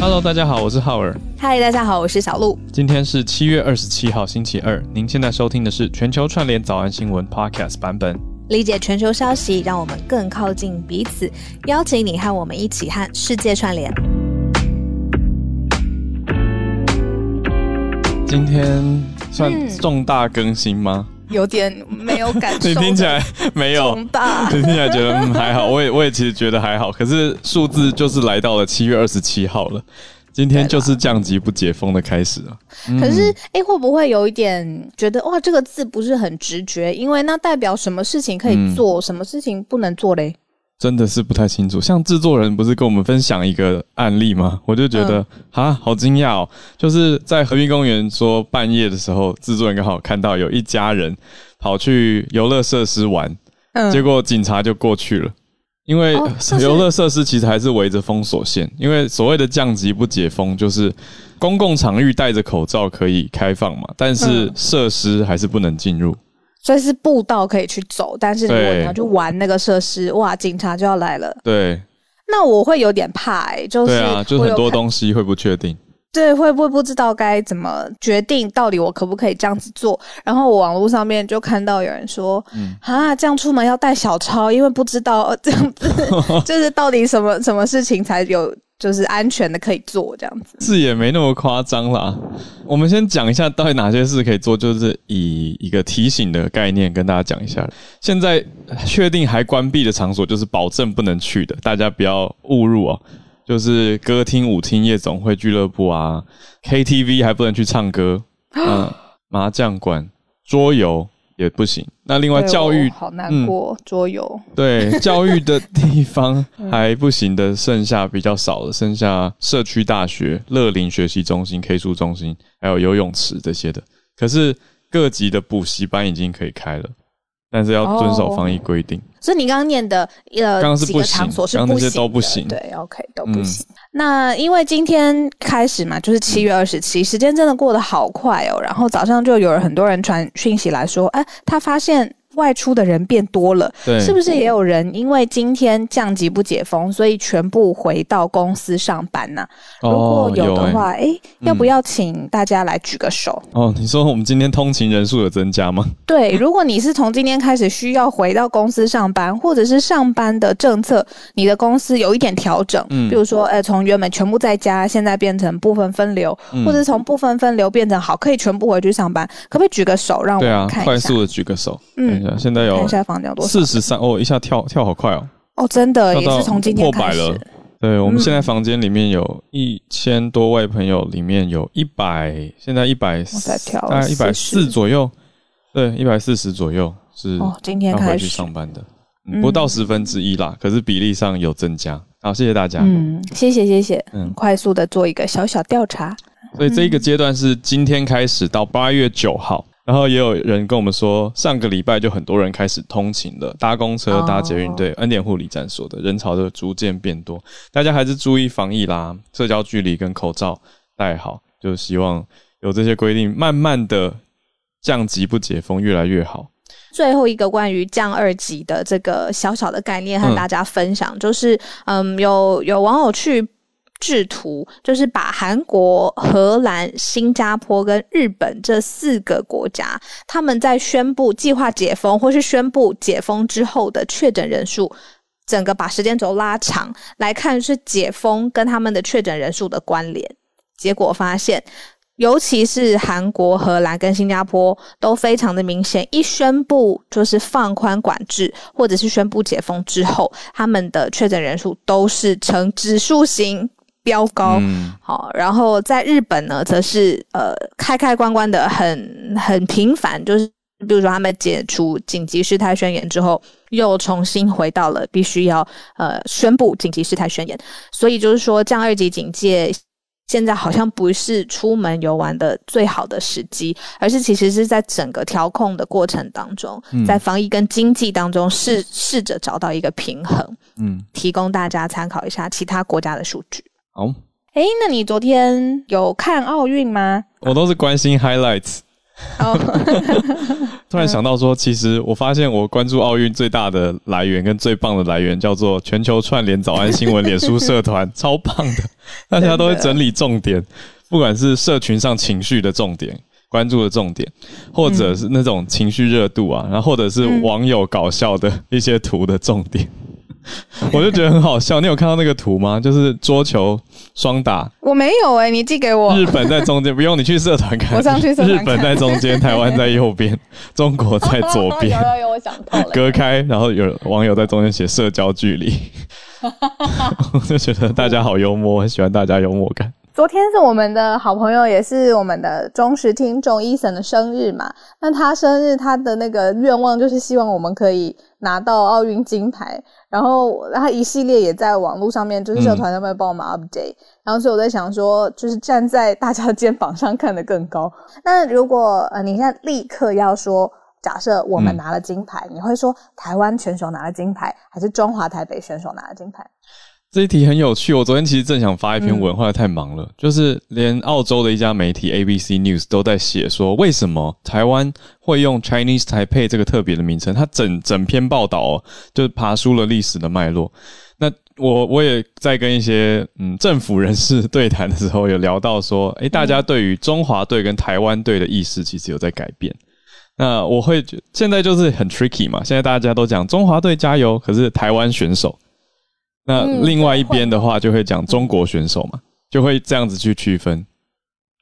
Hello，大家好，我是浩尔。嗨，大家好，我是小鹿。今天是七月二十七号，星期二。您现在收听的是全球串联早安新闻 Podcast 版本。理解全球消息，让我们更靠近彼此。邀请你和我们一起和世界串联。今天算重大更新吗？嗯有点没有感受，你听起来没有，你听起来觉得嗯还好，我也我也其实觉得还好。可是数字就是来到了七月二十七号了，今天就是降级不解封的开始啊。可是哎、欸，会不会有一点觉得哇，这个字不是很直觉？因为那代表什么事情可以做，嗯、什么事情不能做嘞？真的是不太清楚。像制作人不是跟我们分享一个案例吗？我就觉得啊、嗯，好惊讶哦！就是在和平公园说半夜的时候，制作人刚好看到有一家人跑去游乐设施玩，嗯，结果警察就过去了。因为游乐设施其实还是围着封锁线，因为所谓的降级不解封，就是公共场域戴着口罩可以开放嘛，但是设施还是不能进入。所以是步道可以去走，但是如果你要去玩那个设施，哇，警察就要来了。对，那我会有点怕就是对啊，就很多东西会不确定。对，会不会不知道该怎么决定，到底我可不可以这样子做？然后我网络上面就看到有人说，嗯啊，这样出门要带小抄，因为不知道这样子，就是到底什么什么事情才有。就是安全的可以做这样子，是也没那么夸张啦。我们先讲一下到底哪些事可以做，就是以一个提醒的概念跟大家讲一下。现在确定还关闭的场所，就是保证不能去的，大家不要误入哦。就是歌厅、舞厅、夜总会、俱乐部啊，KTV 还不能去唱歌，嗯，麻将馆、桌游。也不行。那另外教育好难过，嗯、桌游对 教育的地方还不行的，剩下比较少了，剩下社区大学、乐林学习中心、K 书中心，还有游泳池这些的。可是各级的补习班已经可以开了。但是要遵守防疫规定，哦，所以你刚刚念的呃刚刚是不几个场所是不行的，刚刚那些都不行，对，OK 都不行。嗯、那因为今天开始嘛，就是七月二十七，时间真的过得好快哦。然后早上就有很多人传讯息来说，哎，他发现。外出的人变多了，对，是不是也有人因为今天降级不解封，所以全部回到公司上班呢？哦，如果有的话，哎、要不要请大家来举个手？哦，你说我们今天通勤人数有增加吗？对，如果你是从今天开始需要回到公司上班，或者是上班的政策，你的公司有一点调整，嗯，比如说，呃，从原本全部在家，现在变成部分分流，嗯、或者从部分分流变成好，可以全部回去上班，可不可以举个手让我们看一下？对啊，快速的举个手，嗯。现在有四十三哦，一下跳跳好快哦！哦，真的也是从今天开始破百了。对，我们现在房间里面有一千多位朋友，里面有一百，现在一百大概一百四左右，对，一百四十左右是哦，今天开始上班的，不到十分之一啦，可是比例上有增加。好，谢谢大家。嗯，谢谢谢谢。嗯，快速的做一个小小调查。所以这一个阶段是今天开始到八月九号。然后也有人跟我们说，上个礼拜就很多人开始通勤了，搭公车、搭捷运。对，恩典护理站说的，人潮就逐渐变多。大家还是注意防疫啦，社交距离跟口罩戴好，就希望有这些规定，慢慢的降级不解封，越来越好。最后一个关于降二级的这个小小的概念和大家分享，嗯、就是嗯，有有网友去。制图就是把韩国、荷兰、新加坡跟日本这四个国家，他们在宣布计划解封或是宣布解封之后的确诊人数，整个把时间轴拉长来看，是解封跟他们的确诊人数的关联。结果发现，尤其是韩国、荷兰跟新加坡都非常的明显，一宣布就是放宽管制或者是宣布解封之后，他们的确诊人数都是呈指数型。飙高，嗯，好，然后在日本呢，则是呃开开关关的很很频繁，就是比如说他们解除紧急事态宣言之后，又重新回到了必须要呃宣布紧急事态宣言，所以就是说降二级警戒，现在好像不是出门游玩的最好的时机，而是其实是在整个调控的过程当中，在防疫跟经济当中试试着找到一个平衡，嗯，提供大家参考一下其他国家的数据。好，哎，那你昨天有看奥运吗？我都是关心 highlights。哦，突然想到说，其实我发现我关注奥运最大的来源跟最棒的来源叫做全球串联早安新闻脸书社团，超棒的，大家都会整理重点，不管是社群上情绪的重点。关注的重点，或者是那种情绪热度啊，然后或者是网友搞笑的一些图的重点，我就觉得很好笑。你有看到那个图吗？就是桌球双打，我没有哎、欸，你寄给我。日本在中间，不用你去社团看。我上去社团。日本在中间，台湾在右边，中国在左边。有有有，我想到了。隔开，然后有网友在中间写社交距离，我就觉得大家好幽默，我很喜欢大家幽默感。昨天是我们的好朋友，也是我们的忠实听众伊森的生日嘛。那他生日，他的那个愿望就是希望我们可以拿到奥运金牌。然后他一系列也在网络上面，就是社团上面帮我们 update、嗯。然后所以我在想说，就是站在大家的肩膀上看得更高。那如果呃你现在立刻要说，假设我们拿了金牌，嗯、你会说台湾选手拿了金牌，还是中华台北选手拿了金牌？这一题很有趣，我昨天其实正想发一篇文，后来太忙了。就是连澳洲的一家媒体 ABC News 都在写说，为什么台湾会用 Chinese Taipei 这个特别的名称？它整整篇报道哦，就是爬梳了历史的脉络。那我我也在跟一些嗯政府人士对谈的时候，有聊到说，诶，大家对于中华队跟台湾队的意识其实有在改变。那我会觉现在就是很 tricky 嘛，现在大家都讲中华队加油，可是台湾选手。那另外一边的话，就会讲中国选手嘛，就会这样子去区分。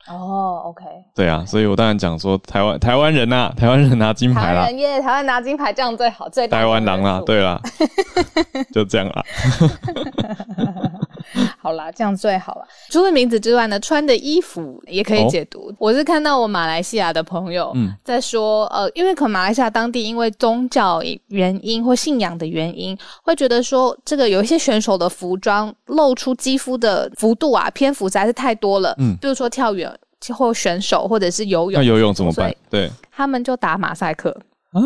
哦，OK。对啊，所以我当然讲说台湾台湾人呐，台湾人拿金牌啦。台湾拿金牌这样最好，最台湾狼啦，对啦，就这样啦。好啦，这样最好了。除了名字之外呢，穿的衣服也可以解读。哦、我是看到我马来西亚的朋友在说，嗯、呃，因为可能马来西亚当地因为宗教原因或信仰的原因，会觉得说这个有一些选手的服装露出肌肤的幅度啊，篇幅实在是太多了。嗯，比如说跳远或选手或者是游泳，那游泳怎么办？对，他们就打马赛克啊。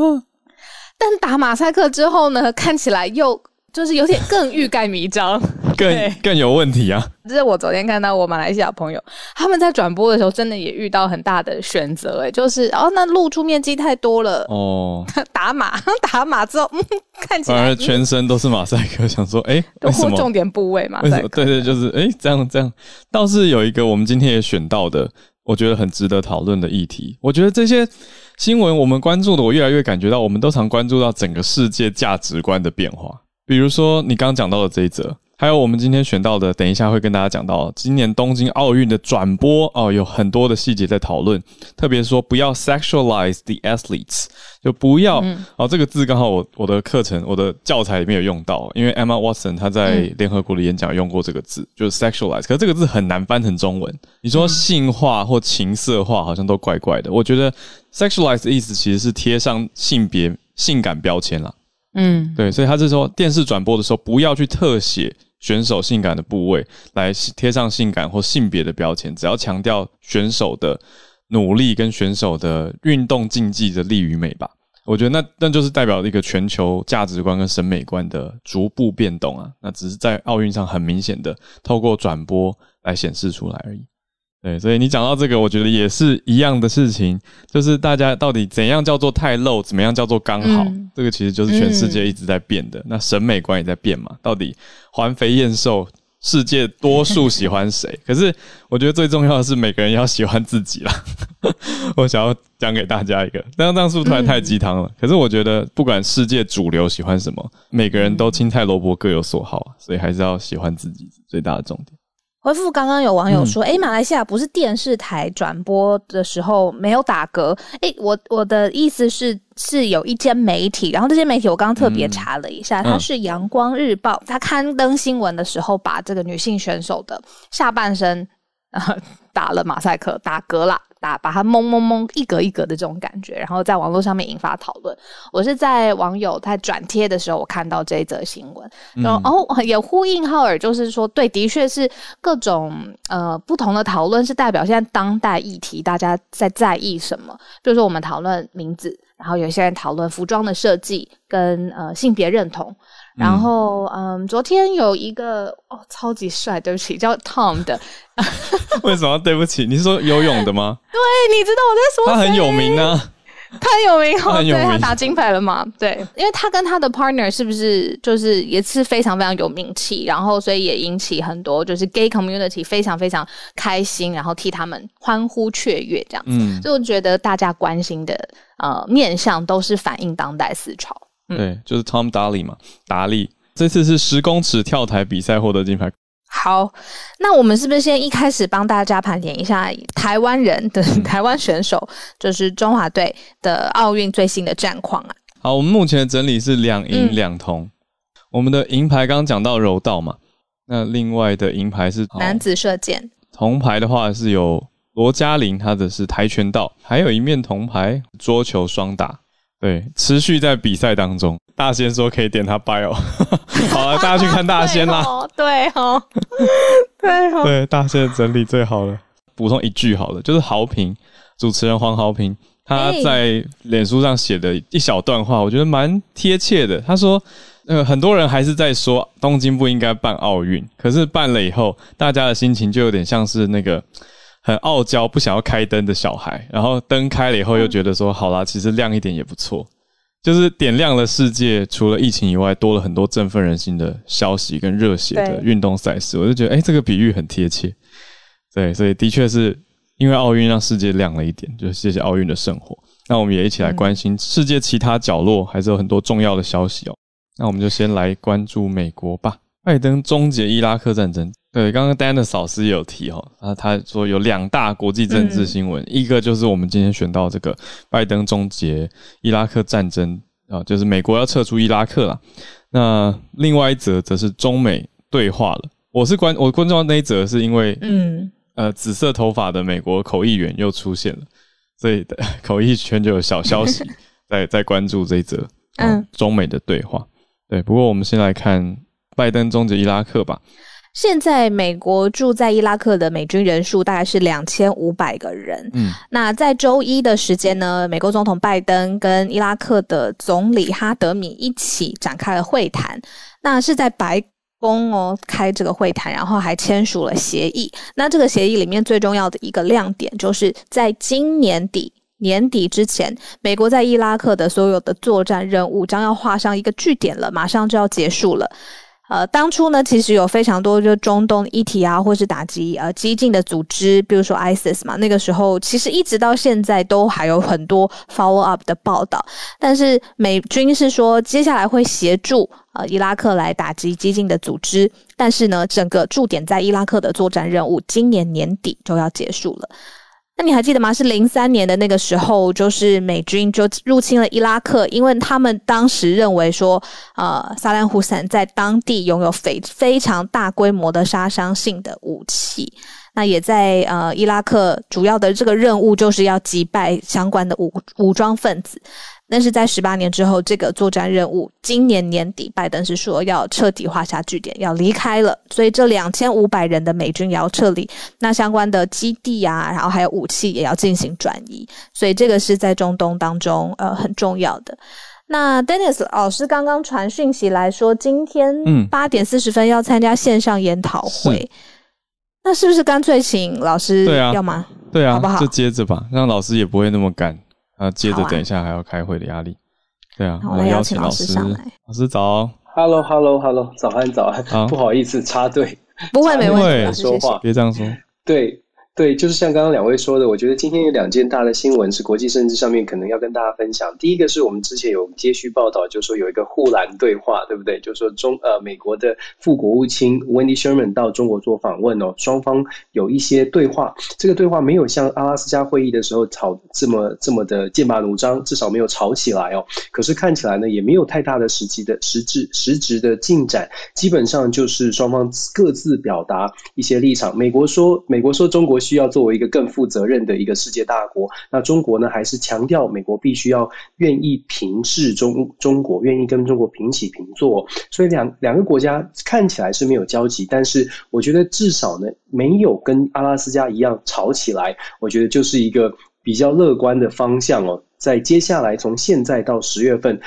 但打马赛克之后呢，看起来又。就是有点更欲盖弥彰，更更有问题啊！这是我昨天看到我马来西亚朋友他们在转播的时候，真的也遇到很大的选择，哎，就是哦，那露出面积太多了哦，打码 打码之后，嗯，看起来反而全身都是马赛克，想说哎，为什么重点部位马赛克？对对，就是哎，这样这样，倒是有一个我们今天也选到的，我觉得很值得讨论的议题。我觉得这些新闻我们关注的，我越来越感觉到，我们都常关注到整个世界价值观的变化。比如说你刚刚讲到的这一则，还有我们今天选到的，等一下会跟大家讲到今年东京奥运的转播哦，有很多的细节在讨论，特别说不要 sexualize the athletes，就不要、嗯、哦，这个字刚好我我的课程我的教材里面有用到，因为 Emma Watson 她在联合国的演讲用过这个字，就是 sexualize，可是这个字很难翻成中文，你说性化或情色化好像都怪怪的，我觉得 sexualize 的意思其实是贴上性别性感标签啦。嗯，对，所以他是说，电视转播的时候不要去特写选手性感的部位，来贴上性感或性别的标签，只要强调选手的努力跟选手的运动竞技的力与美吧。我觉得那那就是代表一个全球价值观跟审美观的逐步变动啊，那只是在奥运上很明显的透过转播来显示出来而已。对，所以你讲到这个，我觉得也是一样的事情，就是大家到底怎样叫做太露，怎么样叫做刚好，嗯、这个其实就是全世界一直在变的。嗯、那审美观也在变嘛，到底环肥燕瘦，世界多数喜欢谁？可是我觉得最重要的是每个人要喜欢自己啦。我想要讲给大家一个，但这样是不是突然太鸡汤了？嗯、可是我觉得不管世界主流喜欢什么，每个人都青菜萝卜各有所好，所以还是要喜欢自己最大的重点。回复刚刚有网友说，诶、嗯欸、马来西亚不是电视台转播的时候没有打嗝。诶、欸、我我的意思是，是有一间媒体，然后这些媒体我刚刚特别查了一下，嗯、它是阳光日报，它刊登新闻的时候，把这个女性选手的下半身呃 打了马赛克，打嗝了。打把它蒙蒙蒙一格一格的这种感觉，然后在网络上面引发讨论。我是在网友在转贴的时候，我看到这一则新闻，然后、嗯、也呼应浩尔，就是说，对，的确是各种呃不同的讨论，是代表现在当代议题大家在在意什么。比如说我们讨论名字，然后有些人讨论服装的设计跟呃性别认同。然后嗯，昨天有一个哦，超级帅，对不起，叫 Tom 的。为什么对不起？你是说游泳的吗？对，你知道我在说他很有名啊。他很有名，哦很有名，对，他打金牌了嘛？对，因为他跟他的 partner 是不是就是也是非常非常有名气，然后所以也引起很多就是 gay community 非常非常开心，然后替他们欢呼雀跃这样子。嗯，所以我觉得大家关心的呃面向都是反映当代思潮。嗯、对，就是 Tom Daley 嘛，达利这次是十公尺跳台比赛获得金牌。好，那我们是不是先一开始帮大家盘点一下台湾人的 台湾选手，就是中华队的奥运最新的战况啊？好，我们目前的整理是两银两铜。嗯、我们的银牌刚刚讲到柔道嘛，那另外的银牌是男子射箭。铜牌的话是有罗嘉玲，他的是跆拳道，还有一面铜牌桌球双打。对，持续在比赛当中。大仙说可以点他 bio，好了，大家去看大仙啦。对哦，对哦，对大仙整理最好了。补充一句好了，就是豪平主持人黄豪平他在脸书上写的一小段话，我觉得蛮贴切的。他说，呃，很多人还是在说东京不应该办奥运，可是办了以后，大家的心情就有点像是那个。很傲娇，不想要开灯的小孩，然后灯开了以后，又觉得说：“好啦，其实亮一点也不错。”就是点亮了世界，除了疫情以外，多了很多振奋人心的消息跟热血的运动赛事。我就觉得，哎，这个比喻很贴切。对，所以的确是因为奥运让世界亮了一点，就是谢谢奥运的圣火。那我们也一起来关心世界其他角落，还是有很多重要的消息哦。那我们就先来关注美国吧。拜登终结伊拉克战争。对，刚刚 Dennis 老师也有提哈，他他说有两大国际政治新闻，嗯、一个就是我们今天选到这个拜登终结伊拉克战争啊，就是美国要撤出伊拉克了。那另外一则则是中美对话了。我是关我关注到那一则是因为嗯呃紫色头发的美国口译员又出现了，所以 口译圈就有小消息 在在关注这一则嗯中美的对话。对，不过我们先来看拜登终结伊拉克吧。现在美国驻在伊拉克的美军人数大概是两千五百个人。嗯，那在周一的时间呢，美国总统拜登跟伊拉克的总理哈德米一起展开了会谈。那是在白宫哦开这个会谈，然后还签署了协议。那这个协议里面最重要的一个亮点，就是在今年底年底之前，美国在伊拉克的所有的作战任务将要画上一个句点了，马上就要结束了。呃，当初呢，其实有非常多就中东议题啊，或是打击呃激进的组织，比如说 ISIS 嘛，那个时候其实一直到现在都还有很多 follow up 的报道。但是美军是说，接下来会协助呃伊拉克来打击激进的组织，但是呢，整个驻点在伊拉克的作战任务，今年年底就要结束了。那你还记得吗？是零三年的那个时候，就是美军就入侵了伊拉克，因为他们当时认为说，呃，萨达姆胡塞在当地拥有非非常大规模的杀伤性的武器。那也在呃伊拉克主要的这个任务就是要击败相关的武武装分子。但是在十八年之后，这个作战任务今年年底，拜登是说要彻底画下句点，要离开了。所以这两千五百人的美军也要撤离，那相关的基地啊，然后还有武器也要进行转移。所以这个是在中东当中呃很重要的。那 Dennis 老师刚刚传讯息来说，今天八点四十分要参加线上研讨会，嗯、那是不是干脆请老师要吗？对啊，对啊，好不好？就接着吧，让老师也不会那么赶。啊，接着等一下还要开会的压力，啊对啊，我们邀请老师上来。老师早，Hello，Hello，Hello，早安，早安，啊、不好意思插队，不会，没问题，说话，别这样说，对。对，就是像刚刚两位说的，我觉得今天有两件大的新闻是国际政治上面可能要跟大家分享。第一个是我们之前有接续报道，就是说有一个护栏对话，对不对？就是说中呃美国的副国务卿 Wendy Sherman 到中国做访问哦，双方有一些对话。这个对话没有像阿拉斯加会议的时候吵这么这么的剑拔弩张，至少没有吵起来哦。可是看起来呢，也没有太大的实际的实质实质的进展，基本上就是双方各自表达一些立场。美国说，美国说中国。需要作为一个更负责任的一个世界大国，那中国呢，还是强调美国必须要愿意平视中中国，愿意跟中国平起平坐。所以两两个国家看起来是没有交集，但是我觉得至少呢，没有跟阿拉斯加一样吵起来。我觉得就是一个比较乐观的方向哦。在接下来从现在到十月份。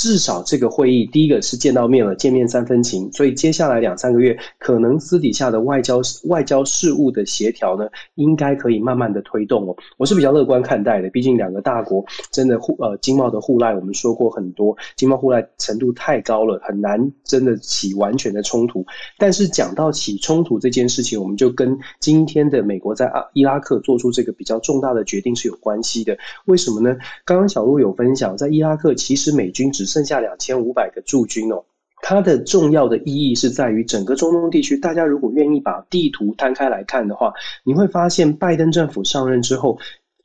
至少这个会议，第一个是见到面了，见面三分情，所以接下来两三个月，可能私底下的外交外交事务的协调呢，应该可以慢慢的推动哦。我是比较乐观看待的，毕竟两个大国真的互呃经贸的互赖，我们说过很多，经贸互赖程度太高了，很难真的起完全的冲突。但是讲到起冲突这件事情，我们就跟今天的美国在阿伊拉克做出这个比较重大的决定是有关系的。为什么呢？刚刚小鹿有分享，在伊拉克其实美军只剩下两千五百个驻军哦，它的重要的意义是在于整个中东地区。大家如果愿意把地图摊开来看的话，你会发现拜登政府上任之后，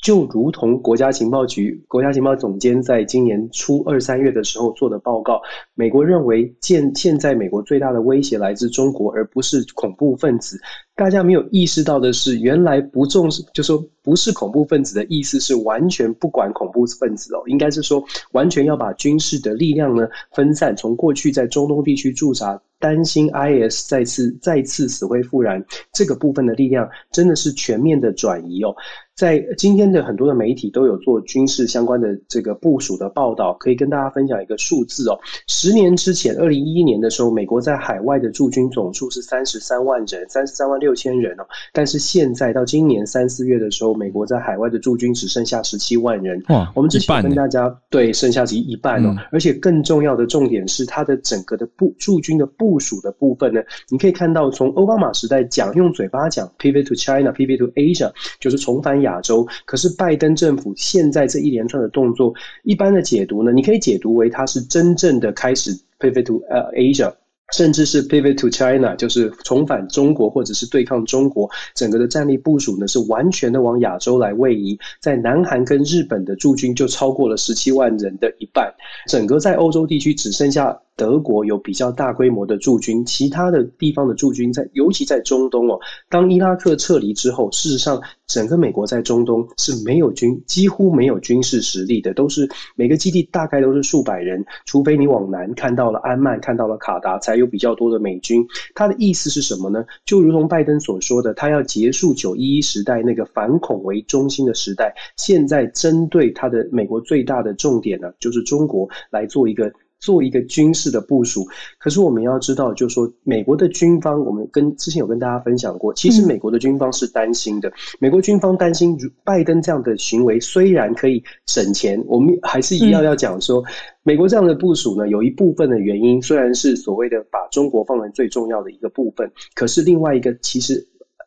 就如同国家情报局国家情报总监在今年初二三月的时候做的报告，美国认为现现在美国最大的威胁来自中国，而不是恐怖分子。大家没有意识到的是，原来不重视，就说不是恐怖分子的意思是完全不管恐怖分子哦，应该是说完全要把军事的力量呢分散，从过去在中东地区驻扎，担心 IS 再次再次死灰复燃这个部分的力量，真的是全面的转移哦。在今天的很多的媒体都有做军事相关的这个部署的报道，可以跟大家分享一个数字哦。十年之前，二零一一年的时候，美国在海外的驻军总数是三十三万人，三十三万六千人哦。但是现在到今年三四月的时候，美国在海外的驻军只剩下十七万人。哇，我们之前跟大家对剩下其一半哦。嗯、而且更重要的重点是，它的整个的部驻军的部署的部分呢，你可以看到，从奥巴马时代讲用嘴巴讲 pivot to China，pivot to Asia，就是重返亚洲。可是拜登政府现在这一连串的动作，一般的解读呢，你可以解读为它是真正的开始 pivot to 呃 Asia。甚至是 pivot to China，就是重返中国或者是对抗中国，整个的战力部署呢是完全的往亚洲来位移。在南韩跟日本的驻军就超过了十七万人的一半，整个在欧洲地区只剩下德国有比较大规模的驻军，其他的地方的驻军在，尤其在中东哦。当伊拉克撤离之后，事实上整个美国在中东是没有军，几乎没有军事实力的，都是每个基地大概都是数百人，除非你往南看到了安曼，看到了卡达，才有。比较多的美军，他的意思是什么呢？就如同拜登所说的，他要结束九一一时代那个反恐为中心的时代，现在针对他的美国最大的重点呢，就是中国来做一个。做一个军事的部署，可是我们要知道，就是说，美国的军方，我们跟之前有跟大家分享过，其实美国的军方是担心的。美国军方担心，拜登这样的行为虽然可以省钱，我们还是一样要讲说，美国这样的部署呢，有一部分的原因虽然是所谓的把中国放在最重要的一个部分，可是另外一个其实。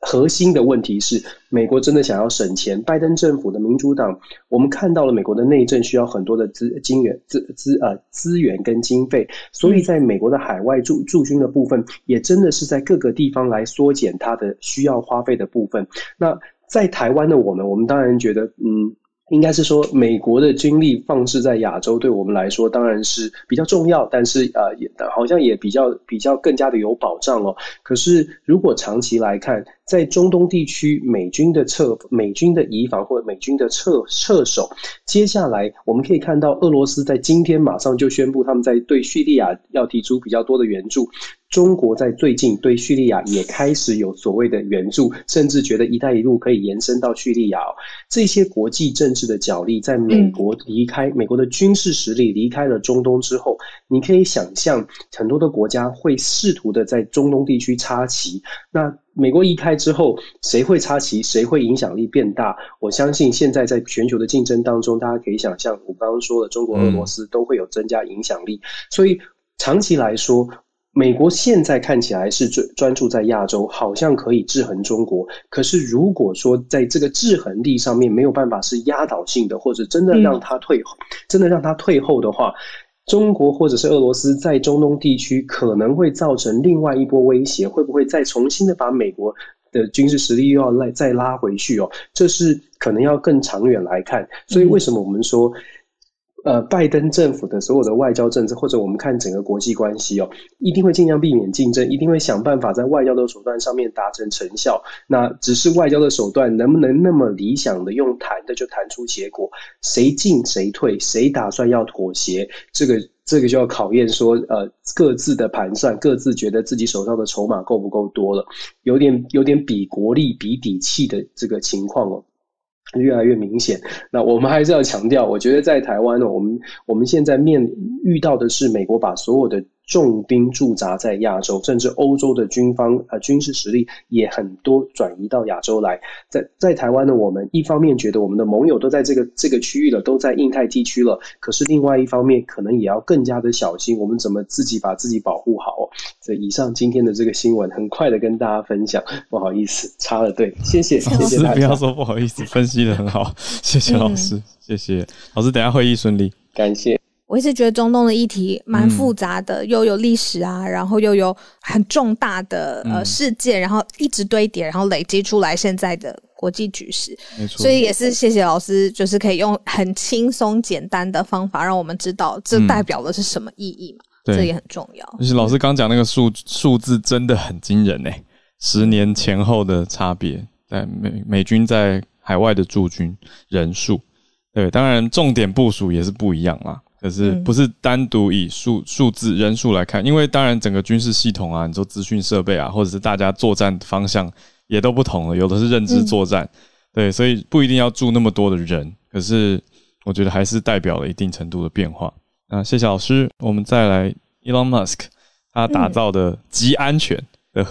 核心的问题是，美国真的想要省钱。拜登政府的民主党，我们看到了美国的内政需要很多的资金源、资资呃资源跟经费，所以在美国的海外驻驻军的部分，也真的是在各个地方来缩减它的需要花费的部分。那在台湾的我们，我们当然觉得，嗯。应该是说，美国的军力放置在亚洲，对我们来说当然是比较重要，但是呃，也好像也比较比较更加的有保障哦。可是如果长期来看，在中东地区，美军的撤、美军的移防或者美军的撤撤守，接下来我们可以看到，俄罗斯在今天马上就宣布，他们在对叙利亚要提出比较多的援助。中国在最近对叙利亚也开始有所谓的援助，甚至觉得“一带一路”可以延伸到叙利亚。这些国际政治的角力，在美国离开美国的军事实力离开了中东之后，你可以想象很多的国家会试图的在中东地区插旗。那美国移开之后，谁会插旗？谁会影响力变大？我相信现在在全球的竞争当中，大家可以想象，我刚刚说的中国、俄罗斯都会有增加影响力。所以长期来说，美国现在看起来是专专注在亚洲，好像可以制衡中国。可是如果说在这个制衡力上面没有办法是压倒性的，或者真的让他退后，真的让他退后的话，中国或者是俄罗斯在中东地区可能会造成另外一波威胁，会不会再重新的把美国的军事实力又要来再拉回去哦？这是可能要更长远来看。所以为什么我们说？呃，拜登政府的所有的外交政策，或者我们看整个国际关系哦，一定会尽量避免竞争，一定会想办法在外交的手段上面达成成效。那只是外交的手段能不能那么理想的用谈的就谈出结果？谁进谁退，谁打算要妥协？这个这个就要考验说，呃，各自的盘算，各自觉得自己手上的筹码够不够多了，有点有点比国力比底气的这个情况哦。越来越明显。那我们还是要强调，我觉得在台湾呢，我们我们现在面遇到的是美国把所有的。重兵驻扎在亚洲，甚至欧洲的军方呃军事实力也很多转移到亚洲来。在在台湾呢，我们一方面觉得我们的盟友都在这个这个区域了，都在印太地区了，可是另外一方面，可能也要更加的小心，我们怎么自己把自己保护好。所以以上今天的这个新闻，很快的跟大家分享。不好意思，插了队，谢谢，谢谢大家。不要说不好意思，分析的很好，谢谢老师，嗯、谢谢老师，等下会议顺利，感谢。我一直觉得中东的议题蛮复杂的，嗯、又有历史啊，然后又有很重大的呃事件，然后一直堆叠，然后累积出来现在的国际局势。没错，所以也是谢谢老师，就是可以用很轻松简单的方法，让我们知道这代表的是什么意义嘛？嗯、这也很重要。就是老师刚讲那个数数字真的很惊人诶，十年前后的差别，在美美军在海外的驻军人数，对，当然重点部署也是不一样啦。可是不是单独以数数字人数来看，因为当然整个军事系统啊，你说资讯设备啊，或者是大家作战方向也都不同了，有的是认知作战，对，所以不一定要驻那么多的人。可是我觉得还是代表了一定程度的变化。那谢谢老师，我们再来 Elon Musk 他打造的极安全。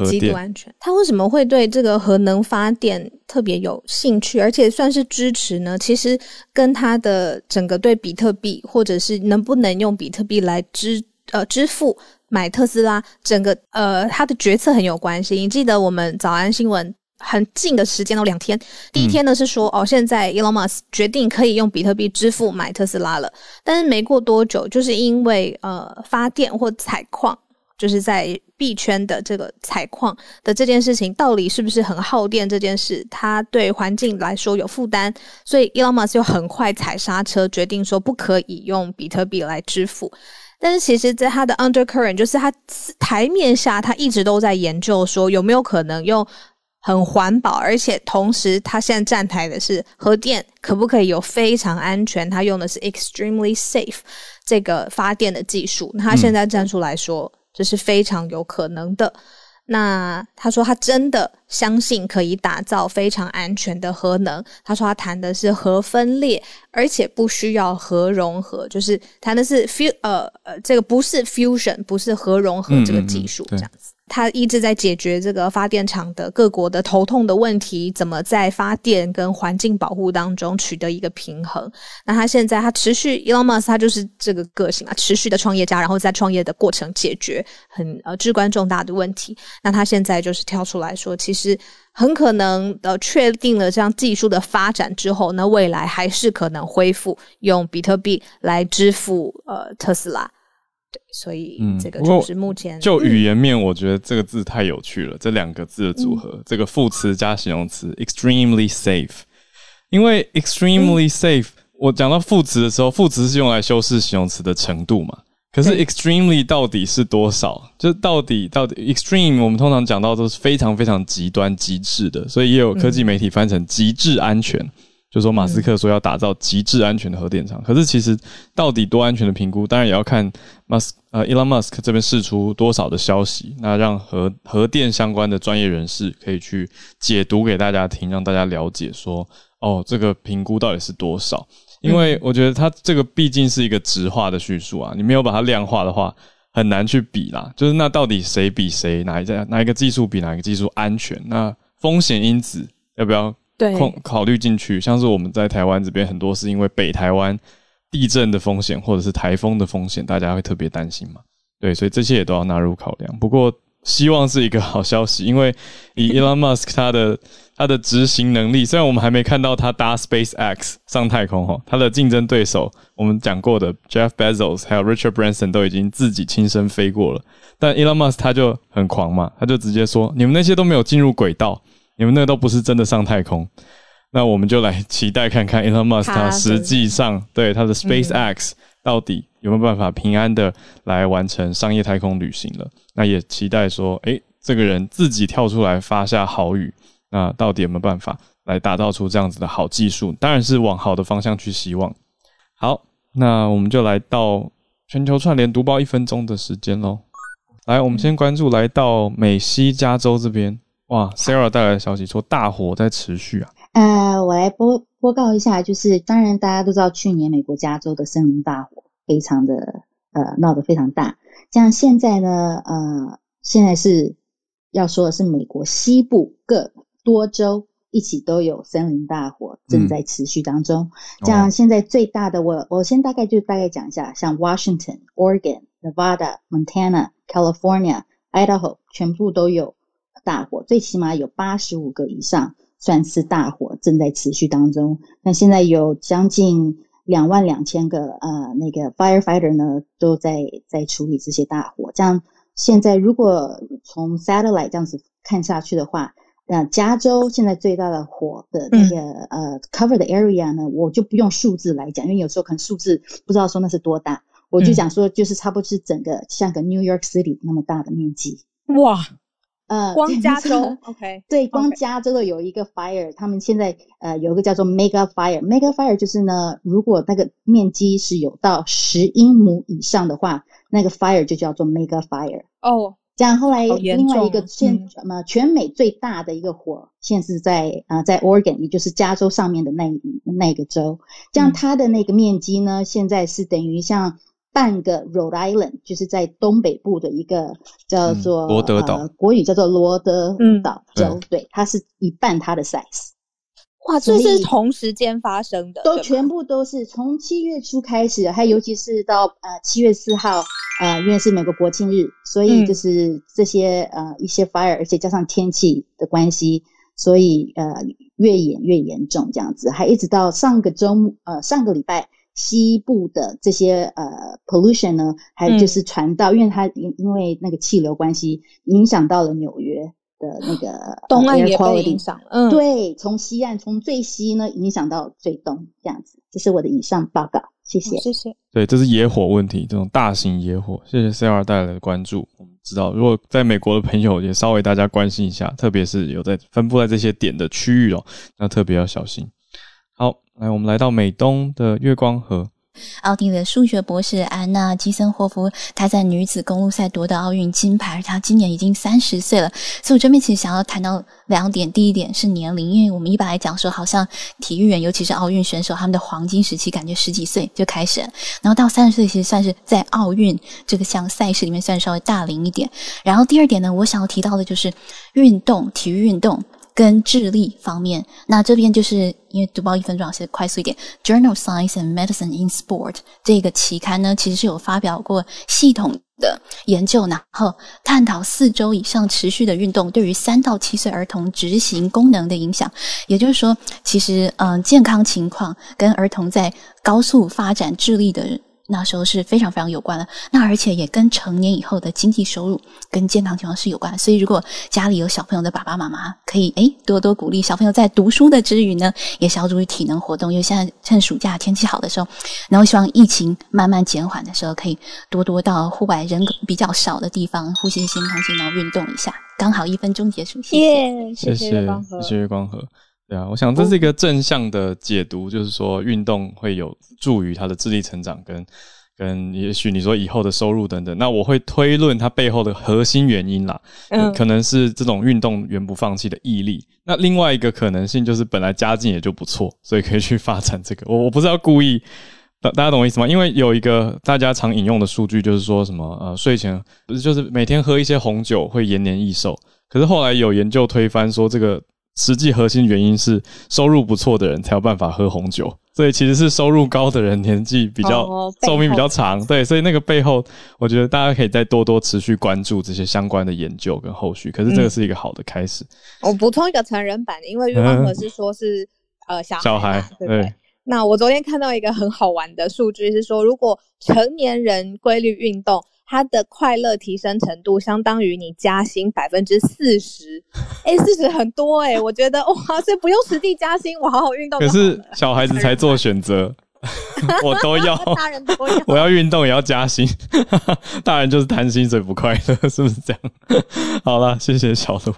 极度安全，他为什么会对这个核能发电特别有兴趣，而且算是支持呢？其实跟他的整个对比特币，或者是能不能用比特币来支呃支付买特斯拉，整个呃他的决策很有关系。你记得我们早安新闻很近的时间都两天，第一天呢是说、嗯、哦，现在 Elon Musk 决定可以用比特币支付买特斯拉了，但是没过多久，就是因为呃发电或采矿。就是在币圈的这个采矿的这件事情，到底是不是很耗电？这件事，它对环境来说有负担，所以 Elon Musk 就很快踩刹车，决定说不可以用比特币来支付。但是其实，在他的 undercurrent，就是他台面下，他一直都在研究说有没有可能用很环保，而且同时他现在站台的是核电，可不可以有非常安全？他用的是 extremely safe 这个发电的技术。那他现在站出来说。嗯这是非常有可能的。那他说他真的相信可以打造非常安全的核能。他说他谈的是核分裂，而且不需要核融合，就是谈的是 fu 呃呃，这个不是 fusion，不是核融合这个技术，这样子。他一直在解决这个发电厂的各国的头痛的问题，怎么在发电跟环境保护当中取得一个平衡。那他现在他持续，Elon Musk 他就是这个个性啊，持续的创业家，然后在创业的过程解决很呃至关重大的问题。那他现在就是跳出来说，其实很可能呃确定了这样技术的发展之后，那未来还是可能恢复用比特币来支付呃特斯拉。所以，这个就是目前、嗯、就语言面，我觉得这个字太有趣了。嗯、这两个字的组合，嗯、这个副词加形容词，extremely safe。因为 extremely safe，、嗯、我讲到副词的时候，副词是用来修饰形容词的程度嘛。可是 extremely 到底是多少？嗯、就到底到底 extreme，我们通常讲到都是非常非常极端、极致的，所以也有科技媒体翻成极致安全。嗯就说马斯克说要打造极致安全的核电厂，嗯、可是其实到底多安全的评估，当然也要看马斯呃，Elon Musk 这边释出多少的消息，那让核核电相关的专业人士可以去解读给大家听，让大家了解说，哦，这个评估到底是多少？因为我觉得它这个毕竟是一个直化的叙述啊，你没有把它量化的话，很难去比啦。就是那到底谁比谁，哪一家哪一个技术比哪一个技术安全？那风险因子要不要？对，考考虑进去，像是我们在台湾这边很多是因为北台湾地震的风险或者是台风的风险，大家会特别担心嘛。对，所以这些也都要纳入考量。不过希望是一个好消息，因为以 Elon Musk 他的他的执行能力，虽然我们还没看到他搭 SpaceX 上太空哈，他的竞争对手我们讲过的 Jeff Bezos 还有 Richard Branson 都已经自己亲身飞过了，但 Elon Musk 他就很狂嘛，他就直接说，你们那些都没有进入轨道。你们那都不是真的上太空，那我们就来期待看看 Elon Musk 他实际上对他的 SpaceX 到底有没有办法平安的来完成商业太空旅行了。那也期待说，诶，这个人自己跳出来发下豪语，那到底有没有办法来打造出这样子的好技术？当然是往好的方向去希望。好，那我们就来到全球串联读报一分钟的时间喽。来，我们先关注来到美西加州这边。哇，Sarah 带来的消息说大火在持续啊。呃，我来播播告一下，就是当然大家都知道，去年美国加州的森林大火非常的呃闹得非常大。像现在呢，呃，现在是要说的是美国西部各多州一起都有森林大火正在持续当中。这样现在最大的我我先大概就大概讲一下，像 Washington、Oregon、Nevada、Montana、California、Idaho 全部都有大火，最起码有八十五个以上算是大火正在持续当中。那现在有将近。两万两千个呃，那个 firefighter 呢，都在在处理这些大火。这样现在如果从 satellite 这样子看下去的话，那加州现在最大的火的那个、嗯、呃 cover 的 area 呢，我就不用数字来讲，因为有时候可能数字不知道说那是多大，我就讲说就是差不多是整个像个 New York City 那么大的面积。哇！呃，光加州，OK，对，光加州的有一个 fire，他们现在呃有一个叫做 mega fire，mega fire 就是呢，如果那个面积是有到十英亩以上的话，那个 fire 就叫做 mega fire。哦，这样后来另外一个现呃全美最大的一个火，现在是在呃在 Oregon，也就是加州上面的那那个州，这样它的那个面积呢，现在是等于像。半个 Rhode Island 就是在东北部的一个叫做罗德岛，国语叫做罗德岛州，对，它是一半它的 size。哇，这是同时间发生的，都全部都是从七月初开始，还尤其是到呃七月四号，呃，因为是美国国庆日，所以就是这些呃一些 fire，而且加上天气的关系，所以呃越演越严重这样子，还一直到上个周末，呃上个礼拜。西部的这些呃 pollution 呢，还就是传到，嗯、因为它因因为那个气流关系，影响到了纽约的那个 东岸也被影响了。嗯，对，从西岸从最西呢影响到最东，这样子。这是我的以上报告，谢谢，谢谢。对，这是野火问题，这种大型野火。谢谢 Sarah 带来的关注。我们知道，如果在美国的朋友也稍微大家关心一下，特别是有在分布在这些点的区域哦，那特别要小心。好。来，我们来到美东的月光河。奥地利的数学博士安娜基森霍夫，她在女子公路赛夺得奥运金牌，而她今年已经三十岁了。所以我这边其实想要谈到两点，第一点是年龄，因为我们一般来讲说，好像体育员，尤其是奥运选手，他们的黄金时期感觉十几岁就开始，然后到三十岁其实算是在奥运这个项赛事里面算稍微大龄一点。然后第二点呢，我想要提到的就是运动，体育运动。跟智力方面，那这边就是因为读报一分钟，先快速一点。Journal Science and Medicine in Sport 这个期刊呢，其实是有发表过系统的研究，然后探讨四周以上持续的运动对于三到七岁儿童执行功能的影响。也就是说，其实嗯、健康情况跟儿童在高速发展智力的。那时候是非常非常有关的，那而且也跟成年以后的经济收入跟健康情况是有关的。所以，如果家里有小朋友的爸爸妈妈，可以诶多多鼓励小朋友在读书的之余呢，也小注意体能活动。因为现在趁暑假天气好的时候，然后希望疫情慢慢减缓的时候，可以多多到户外人比较少的地方呼吸新空气，然后运动一下。刚好一分钟结束，谢谢谢谢谢谢月光河。对啊，我想这是一个正向的解读，就是说运动会有助于他的智力成长跟，跟跟也许你说以后的收入等等。那我会推论它背后的核心原因啦，嗯，可能是这种运动员不放弃的毅力。那另外一个可能性就是本来家境也就不错，所以可以去发展这个。我我不是要故意，大大家懂我意思吗？因为有一个大家常引用的数据，就是说什么呃睡前不是就是每天喝一些红酒会延年益寿，可是后来有研究推翻说这个。实际核心原因是收入不错的人才有办法喝红酒，所以其实是收入高的人年纪比较寿命比较长。对，所以那个背后，我觉得大家可以再多多持续关注这些相关的研究跟后续。可是这个是一个好的开始。嗯、我补充一个成人版的，因为月光河是说是、嗯、呃小孩，小孩对不对？对，那我昨天看到一个很好玩的数据是说，如果成年人规律运动。他的快乐提升程度相当于你加薪百分之四十，哎，四十很多哎、欸，我觉得哇，所以不用实际加薪，我好好运动。可是小孩子才做选择，我都要，大人都要，我要运动也要加薪，大人就是贪心所以不快乐，是不是这样？好了，谢谢小鹿，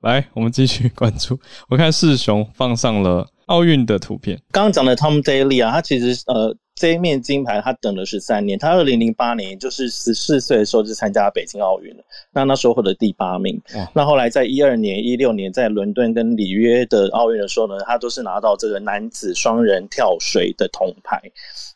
来，我们继续关注。我看世雄放上了奥运的图片，刚刚讲的 Tom Daley 啊，他其实呃。这一面金牌，他等了十三年。他二零零八年，就是十四岁的时候就参加北京奥运了。那那时候获得第八名。哇那后来在一二年、一六年在伦敦跟里约的奥运的时候呢，他都是拿到这个男子双人跳水的铜牌。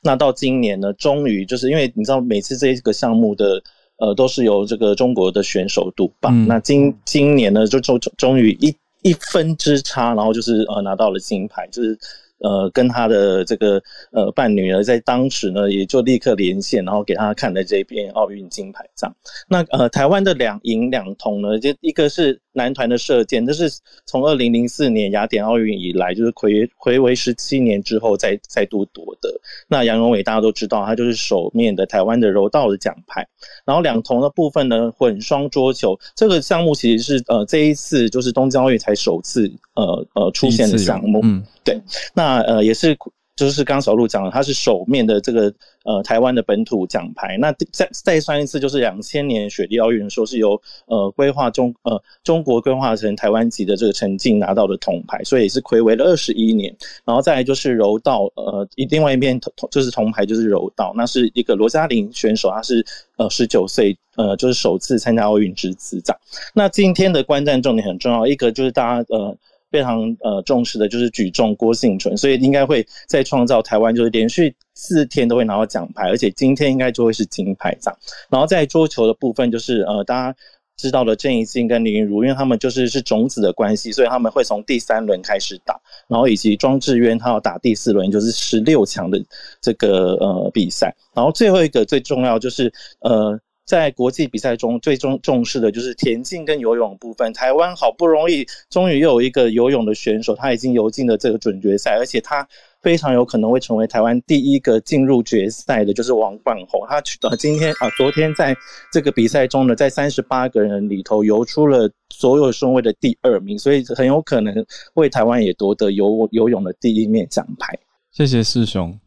那到今年呢，终于就是因为你知道，每次这个项目的呃都是由这个中国的选手独霸。嗯、那今今年呢，就终终于一一分之差，然后就是呃拿到了金牌，就是。呃，跟他的这个呃伴侣呢，在当时呢，也就立刻连线，然后给他看了这篇奥运金牌照。那呃，台湾的两银两铜呢，就一个是男团的射箭，这是从二零零四年雅典奥运以来，就是睽睽违十七年之后再再度夺得。那杨永伟大家都知道，他就是首面的台湾的柔道的奖牌。然后两铜的部分呢，混双桌球这个项目其实是呃这一次就是东京奥运才首次呃呃出现的项目。嗯，对，那呃也是，就是刚小路讲的，他是首面的这个呃台湾的本土奖牌。那再再上一次就是两千年雪地奥运的时候，是由呃规划中呃中国规划成台湾籍的这个陈静拿到的铜牌，所以也是睽违了二十一年。然后再来就是柔道，呃，另外一边铜就是铜牌就是柔道，那是一个罗嘉玲选手，他是呃十九岁，呃就是首次参加奥运之姿这样。那今天的观战重点很重要，一个就是大家呃。非常呃重视的就是举重郭婞淳，所以应该会再创造台湾就是连续四天都会拿到奖牌，而且今天应该就会是金牌这样。然后在桌球的部分，就是呃大家知道的郑怡静跟林昀儒，因为他们就是是种子的关系，所以他们会从第三轮开始打，然后以及庄智渊他要打第四轮，就是十六强的这个呃比赛。然后最后一个最重要就是呃。在国际比赛中，最重重视的就是田径跟游泳部分。台湾好不容易，终于又有一个游泳的选手，他已经游进了这个准决赛，而且他非常有可能会成为台湾第一个进入决赛的，就是王冠宏。他呃，今天啊，昨天在这个比赛中呢，在三十八个人里头游出了所有顺位的第二名，所以很有可能为台湾也夺得游游泳的第一面奖牌。谢谢师兄。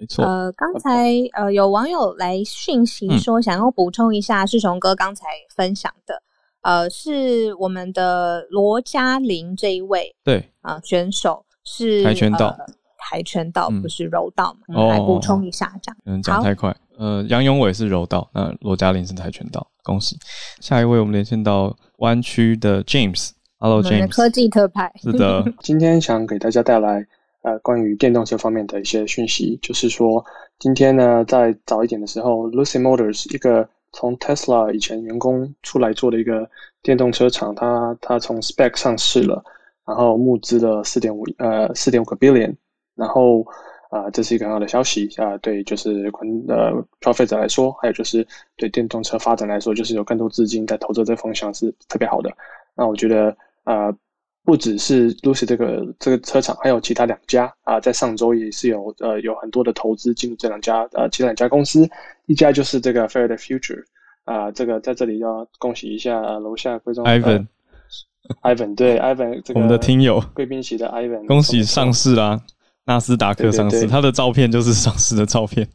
没错。呃，刚才呃有网友来讯息说，想要补充一下世雄哥刚才分享的，嗯、呃，是我们的罗嘉玲这一位，对啊、呃，选手是跆拳道，呃、跆拳道不是柔道嘛？嗯、来补充一下，这样。嗯，讲太快。呃，杨永伟是柔道，那罗嘉玲是跆拳道，恭喜。下一位，我们连线到湾区的 James，Hello James，科技特派，是的，今天想给大家带来。呃，关于电动车方面的一些讯息，就是说，今天呢，在早一点的时候，Lucy Motors 一个从 Tesla 以前员工出来做的一个电动车厂，它它从 SPAC 上市了，然后募资了四点五呃四点五个 billion，然后啊、这是一个很好的消息啊、对，就是呃消费者来说，还有就是对电动车发展来说，就是有更多资金在投资这方向是特别好的。那我觉得啊。不只是 Lucid 这个这个车厂，还有其他两家啊、呃，在上周也是有呃有很多的投资进入这两家呃其他两家公司，一家就是这个 Faraday Future 啊、呃，这个在这里要恭喜一下楼下贵重 Ivan，Ivan、呃、Ivan 对 Ivan 这个我们的听友贵宾席的 Ivan，恭喜上市啦，纳斯达克上市，他的照片就是上市的照片，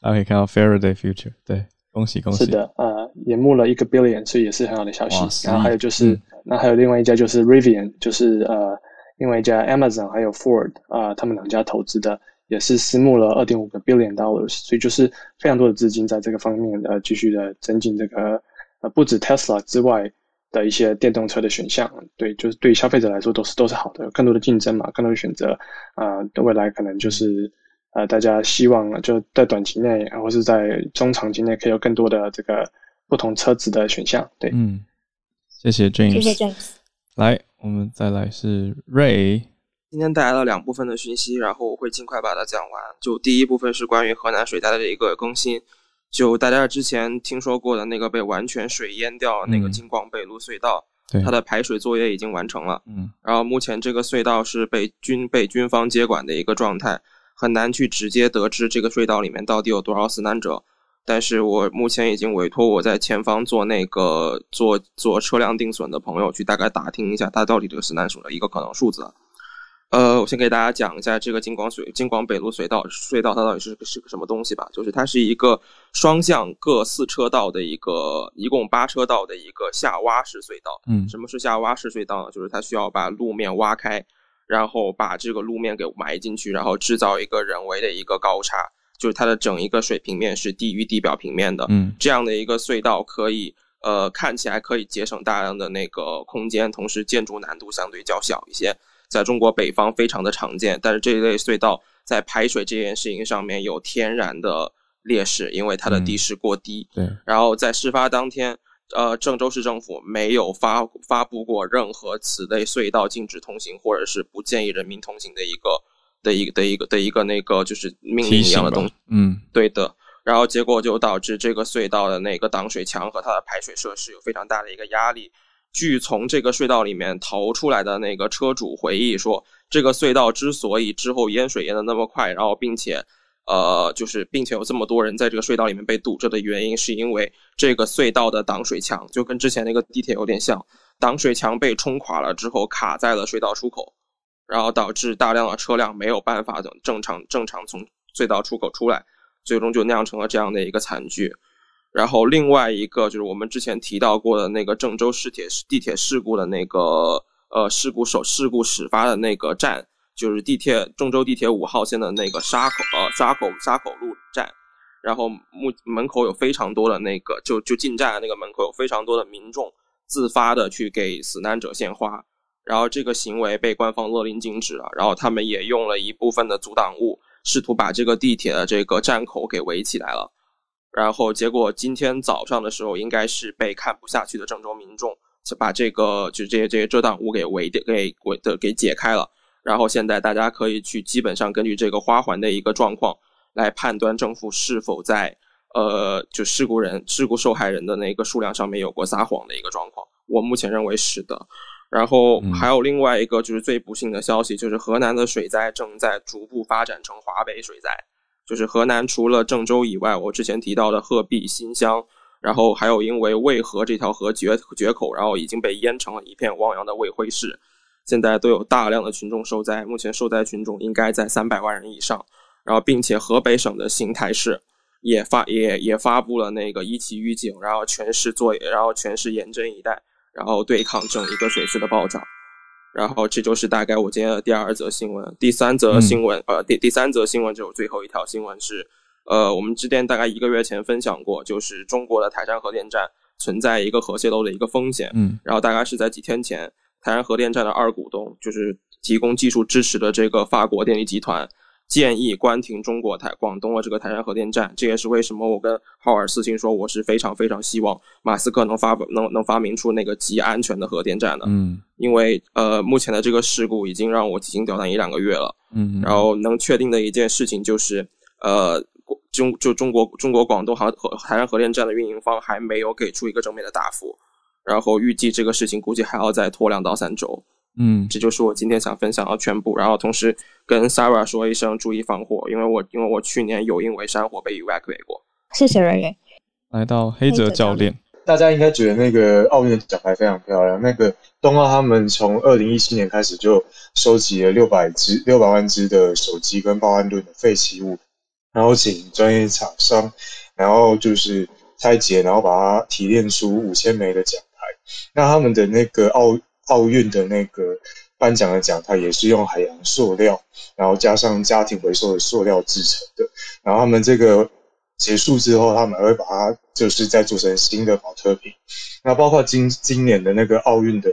大家可以看到 Faraday Future，对，恭喜恭喜，是的，呃，也募了一个 billion，所以也是很好的消息，然后还有就是。那还有另外一家就是 Rivian，就是呃，另外一家 Amazon 还有 Ford 啊、他们两家投资的也是私募了二点五个 billion dollars，所以就是非常多的资金在这个方面呃继续的增进这个呃不止 Tesla 之外的一些电动车的选项，对，就是对消费者来说都是都是好的，有更多的竞争嘛，更多的选择啊，未来可能就是呃大家希望就在短期内或是在中长期内可以有更多的这个不同车子的选项，对，嗯。谢谢 James，谢谢 James。来，我们再来是 Ray。今天带来了两部分的讯息，然后我会尽快把它讲完。就第一部分是关于河南水灾的一个更新。就大家之前听说过的那个被完全水淹掉那个京广北路隧道，嗯、它的排水作业已经完成了。嗯。然后目前这个隧道是被军被军方接管的一个状态，很难去直接得知这个隧道里面到底有多少死难者。但是我目前已经委托我在前方做那个做做车辆定损的朋友去大概打听一下，它到底这个死难者的一个可能数字。呃，我先给大家讲一下这个京广水京广北路隧道隧道它到底是是个什么东西吧。就是它是一个双向各四车道的一个一共八车道的一个下挖式隧道。嗯，什么是下挖式隧道呢？就是它需要把路面挖开，然后把这个路面给埋进去，然后制造一个人为的一个高差。就是它的整一个水平面是低于地表平面的。嗯，这样的一个隧道可以呃看起来可以节省大量的那个空间，同时建筑难度相对较小一些，在中国北方非常的常见。但是这一类隧道在排水这件事情上面有天然的劣势，因为它的地势过低。嗯、对，然后在事发当天。呃，郑州市政府没有发发布过任何此类隧道禁止通行，或者是不建议人民通行的一个的一个的一个的一个那个就是命令一样的东西。嗯，对的。然后结果就导致这个隧道的那个挡水墙和它的排水设施有非常大的一个压力。据从这个隧道里面逃出来的那个车主回忆说，这个隧道之所以之后淹水淹的那么快，然后并且。呃，就是，并且有这么多人在这个隧道里面被堵着的原因，是因为这个隧道的挡水墙就跟之前那个地铁有点像，挡水墙被冲垮了之后卡在了隧道出口，然后导致大量的车辆没有办法等正常正常从隧道出口出来，最终就酿成了这样的一个惨剧。然后另外一个就是我们之前提到过的那个郑州市铁地铁事故的那个呃事故首事故始发的那个站。就是地铁郑州地铁五号线的那个沙口呃沙口沙口路站，然后目门口有非常多的那个就就进站的那个门口有非常多的民众自发的去给死难者献花，然后这个行为被官方勒令禁止了，然后他们也用了一部分的阻挡物，试图把这个地铁的这个站口给围起来了，然后结果今天早上的时候，应该是被看不下去的郑州民众就把这个就这些这些遮挡物给围的给围的给解开了。然后现在大家可以去基本上根据这个花环的一个状况来判断政府是否在呃就事故人事故受害人的那个数量上面有过撒谎的一个状况。我目前认为是的。然后还有另外一个就是最不幸的消息，就是河南的水灾正在逐步发展成华北水灾。就是河南除了郑州以外，我之前提到的鹤壁、新乡，然后还有因为渭河这条河决决口，然后已经被淹成了一片汪洋的卫辉市。现在都有大量的群众受灾，目前受灾群众应该在三百万人以上。然后，并且河北省的邢台市也发也也发布了那个一级预警，然后全市做，然后全市严阵以待，然后对抗整一个水势的暴涨。然后，这就是大概我今天的第二则新闻。第三则新闻，呃，第第三则新闻就是最后一条新闻是，呃，我们之前大概一个月前分享过，就是中国的台山核电站存在一个核泄漏的一个风险。嗯，然后大概是在几天前。台山核电站的二股东，就是提供技术支持的这个法国电力集团，建议关停中国台广东的这个台山核电站。这也是为什么我跟浩尔私信说，我是非常非常希望马斯克能发能能发明出那个极安全的核电站的。嗯，因为呃，目前的这个事故已经让我提心吊胆一两个月了。嗯，然后能确定的一件事情就是，呃，中就中国中国广东航核台山核电站的运营方还没有给出一个正面的答复。然后预计这个事情估计还要再拖两到三周，嗯，这就是我今天想分享的全部。然后同时跟 Sarah 说一声注意防火，因为我因为我去年有因为山火被 evacuate 过。谢谢人员。来到黑泽教练，大家应该觉得那个奥运的奖牌非常漂亮。那个冬奥他们从二零一七年开始就收集了六百只六百万只的手机跟报案盾的废弃物，然后请专业厂商，然后就是拆解，然后把它提炼出五千枚的奖牌。那他们的那个奥奥运的那个颁奖的奖，它也是用海洋塑料，然后加上家庭回收的塑料制成的。然后他们这个结束之后，他们还会把它就是再做成新的保特瓶。那包括今今年的那个奥运的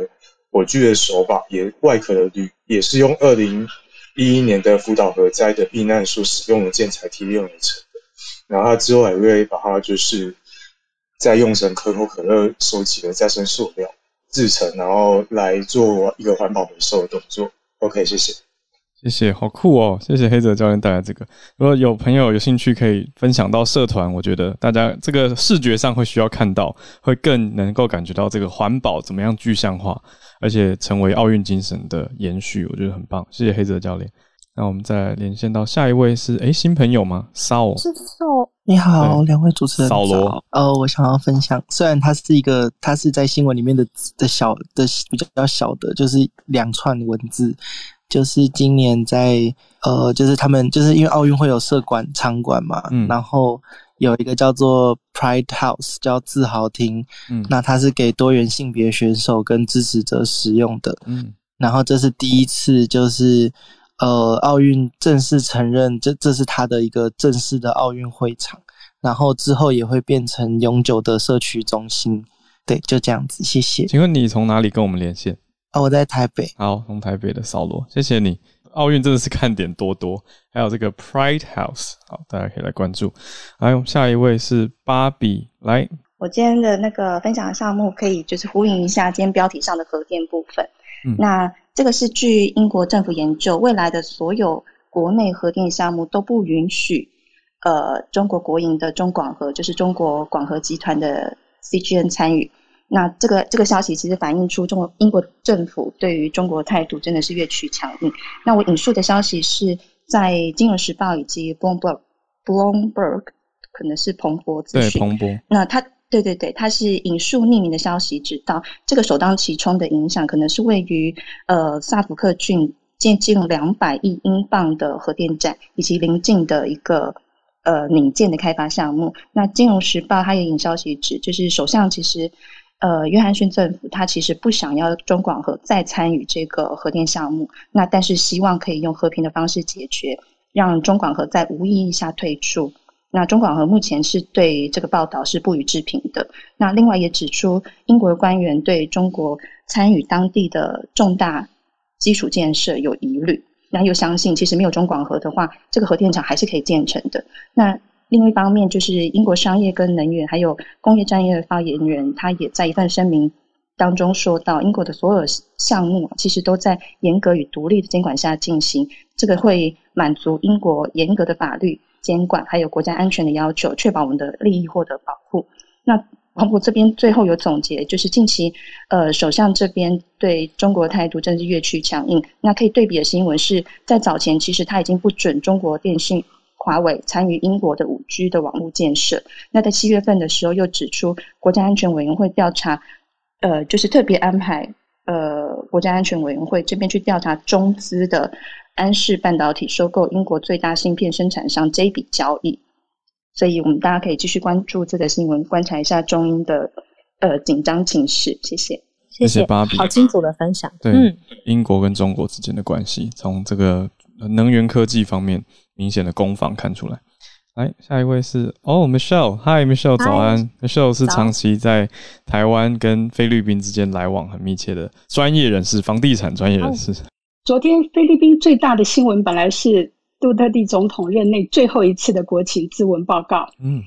火炬的手把，也外壳的铝也是用二零一一年的福岛核灾的避难所使用的建材提炼而成的。然后他之后还会把它就是。再用成可口可乐收集的再生塑料制成，然后来做一个环保回收的动作。OK，谢谢，谢谢，好酷哦！谢谢黑泽教练带来这个。如果有朋友有兴趣，可以分享到社团。我觉得大家这个视觉上会需要看到，会更能够感觉到这个环保怎么样具象化，而且成为奥运精神的延续。我觉得很棒。谢谢黑泽教练。那我们再连线到下一位是诶新朋友吗？扫是扫，你好，两位主持人扫罗。呃，我想要分享，虽然它是一个，它是在新闻里面的的小的比较小的，就是两串文字，就是今年在呃，就是他们就是因为奥运会有社馆场馆嘛，嗯，然后有一个叫做 Pride House，叫自豪厅，嗯，那它是给多元性别选手跟支持者使用的，嗯，然后这是第一次就是。呃，奥运正式承认这这是他的一个正式的奥运会场，然后之后也会变成永久的社区中心。对，就这样子，谢谢。请问你从哪里跟我们连线？哦，我在台北。好，从台北的扫罗，谢谢你。奥运真的是看点多多，还有这个 Pride House，好，大家可以来关注。来，我们下一位是芭比，来，我今天的那个分享的项目可以就是呼应一下今天标题上的核电部分。嗯，那这个是据英国政府研究，未来的所有国内核电项目都不允许，呃，中国国营的中广核，就是中国广核集团的 CGN 参与。那这个这个消息其实反映出中国英国政府对于中国态度真的是越趋强硬。那我引述的消息是在《金融时报》以及 Bloomberg Bloomberg 可能是彭博资讯。对，彭博。那他对对对，他是引述匿名的消息，指到这个首当其冲的影响，可能是位于呃萨福克郡接近两百亿英镑的核电站以及邻近的一个。呃，拟建的开发项目。那《金融时报》它也引消息指，就是首相其实，呃，约翰逊政府他其实不想要中广核再参与这个核电项目，那但是希望可以用和平的方式解决，让中广核在无异议下退出。那中广核目前是对这个报道是不予置评的。那另外也指出，英国的官员对中国参与当地的重大基础建设有疑虑。那又相信，其实没有中广核的话，这个核电厂还是可以建成的。那另一方面，就是英国商业跟能源还有工业专业的发言人，他也在一份声明当中说到，英国的所有项目其实都在严格与独立的监管下进行，这个会满足英国严格的法律监管还有国家安全的要求，确保我们的利益获得保护。那彭博这边最后有总结，就是近期，呃，首相这边对中国态度真是越趋强硬。那可以对比的新闻是在早前，其实他已经不准中国电信、华为参与英国的五 G 的网络建设。那在七月份的时候，又指出国家安全委员会调查，呃，就是特别安排，呃，国家安全委员会这边去调查中资的安氏半导体收购英国最大芯片生产商这一笔交易。所以我们大家可以继续关注这个新闻，观察一下中英的呃紧张情势。谢谢，谢谢芭比，好清楚的分享。对，嗯、英国跟中国之间的关系，从这个能源科技方面明显的攻防看出来。来，下一位是哦，Michelle，Hi Michelle，早安。Michelle 是长期在台湾跟菲律宾之间来往很密切的专业人士，房地产专业人士。昨天菲律宾最大的新闻本来是。杜特地总统任内最后一次的国情咨文报告，嗯，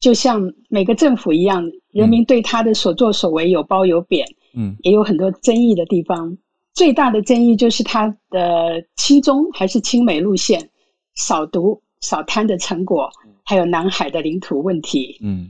就像每个政府一样，人民对他的所作所为有褒有贬，嗯，也有很多争议的地方。最大的争议就是他的亲中还是亲美路线，扫毒扫贪的成果，还有南海的领土问题。嗯，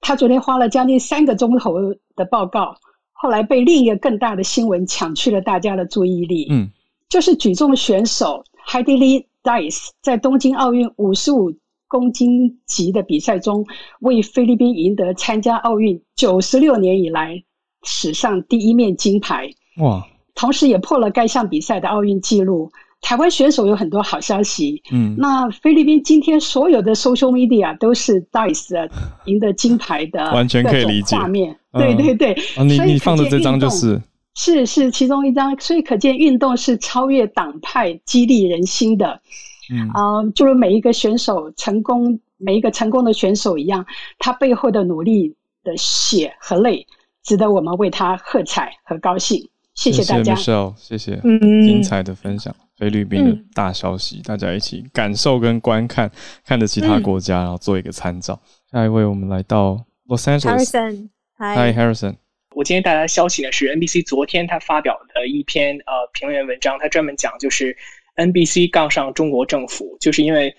他昨天花了将近三个钟头的报告，后来被另一个更大的新闻抢去了大家的注意力。嗯，就是举重选手海蒂莉。Dice 在东京奥运五十五公斤级的比赛中，为菲律宾赢得参加奥运九十六年以来史上第一面金牌。哇！同时也破了该项比赛的奥运纪录。台湾选手有很多好消息。嗯，那菲律宾今天所有的 social media 都是 Dice 赢得金牌的，完全可以理解画面。对对对，啊、你你放的这张就是。是是其中一张，所以可见运动是超越党派、激励人心的。嗯啊、呃，就如每一个选手成功，每一个成功的选手一样，他背后的努力的血和泪，值得我们为他喝彩和高兴。谢谢大家，谢谢，谢谢，嗯，精彩的分享，菲律宾的大消息，嗯、大家一起感受跟观看，看着其他国家，嗯、然后做一个参照。下一位，我们来到 Los Angeles。Harrison，Hi Harrison。我今天带来的消息呢是 NBC 昨天他发表的一篇呃评论文章，他专门讲就是 NBC 杠上中国政府，就是因为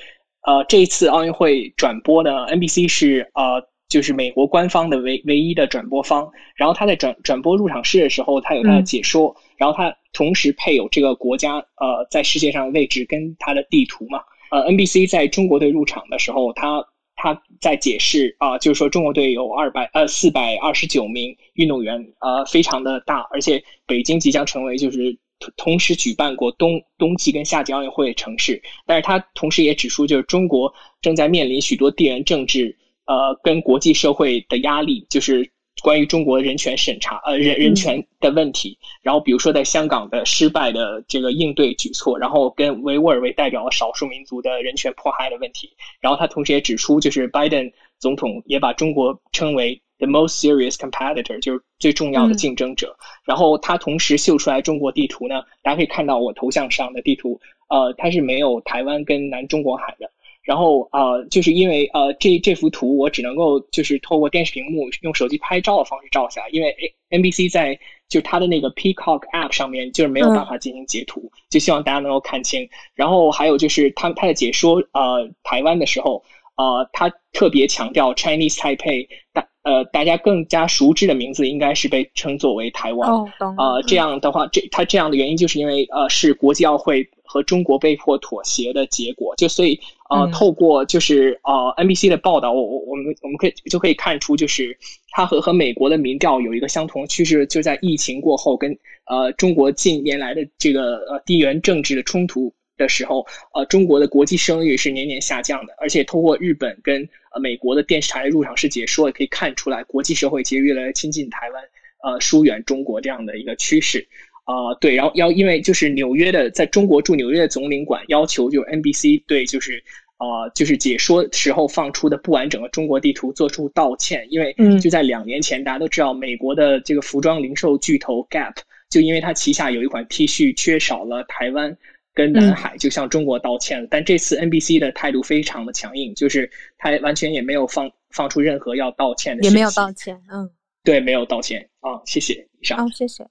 呃这一次奥运会转播呢，NBC 是呃就是美国官方的唯唯一的转播方，然后他在转转播入场式的时候，他有他的解说，嗯、然后他同时配有这个国家呃在世界上的位置跟他的地图嘛，呃 NBC 在中国队入场的时候，他。他在解释啊，就是说中国队有二百呃四百二十九名运动员，呃，非常的大，而且北京即将成为就是同时举办过冬冬季跟夏季奥运会的城市。但是他同时也指出，就是中国正在面临许多地缘政治呃跟国际社会的压力，就是关于中国人权审查呃人人权的问题，然后比如说在香港的失败的这个应对举措，然后跟维吾尔为代表的少数民族的人权迫害的问题，然后他同时也指出，就是拜登总统也把中国称为 the most serious competitor，就是最重要的竞争者。嗯、然后他同时秀出来中国地图呢，大家可以看到我头像上的地图，呃，它是没有台湾跟南中国海的。然后呃，就是因为呃这这幅图我只能够就是透过电视屏幕用手机拍照的方式照下来，因为 NBC 在就是它的那个 Peacock App 上面就是没有办法进行截图，嗯、就希望大家能够看清。然后还有就是他他在解说呃台湾的时候。呃，他特别强调 Chinese Taipei，大呃大家更加熟知的名字应该是被称作为台湾。哦，懂。呃，这样的话，这他这样的原因就是因为呃是国际奥会和中国被迫妥协的结果。就所以呃，嗯、透过就是呃 NBC 的报道，我我我们我们可以就可以看出，就是它和和美国的民调有一个相同趋势，就在疫情过后跟呃中国近年来的这个呃地缘政治的冲突。的时候，呃，中国的国际声誉是年年下降的，而且通过日本跟呃美国的电视台入场式解说，也可以看出来国际社会其实越来越亲近台湾，呃，疏远中国这样的一个趋势。啊、呃，对，然后要因为就是纽约的在中国驻纽约的总领馆要求，就是 NBC 对就是啊、呃、就是解说时候放出的不完整的中国地图做出道歉，因为就在两年前，大家都知道美国的这个服装零售巨头 Gap 就因为它旗下有一款 T 恤缺少了台湾。跟南海就向中国道歉了，嗯、但这次 NBC 的态度非常的强硬，就是他完全也没有放放出任何要道歉的，也没有道歉，嗯，对，没有道歉。啊，谢谢，以上，谢谢。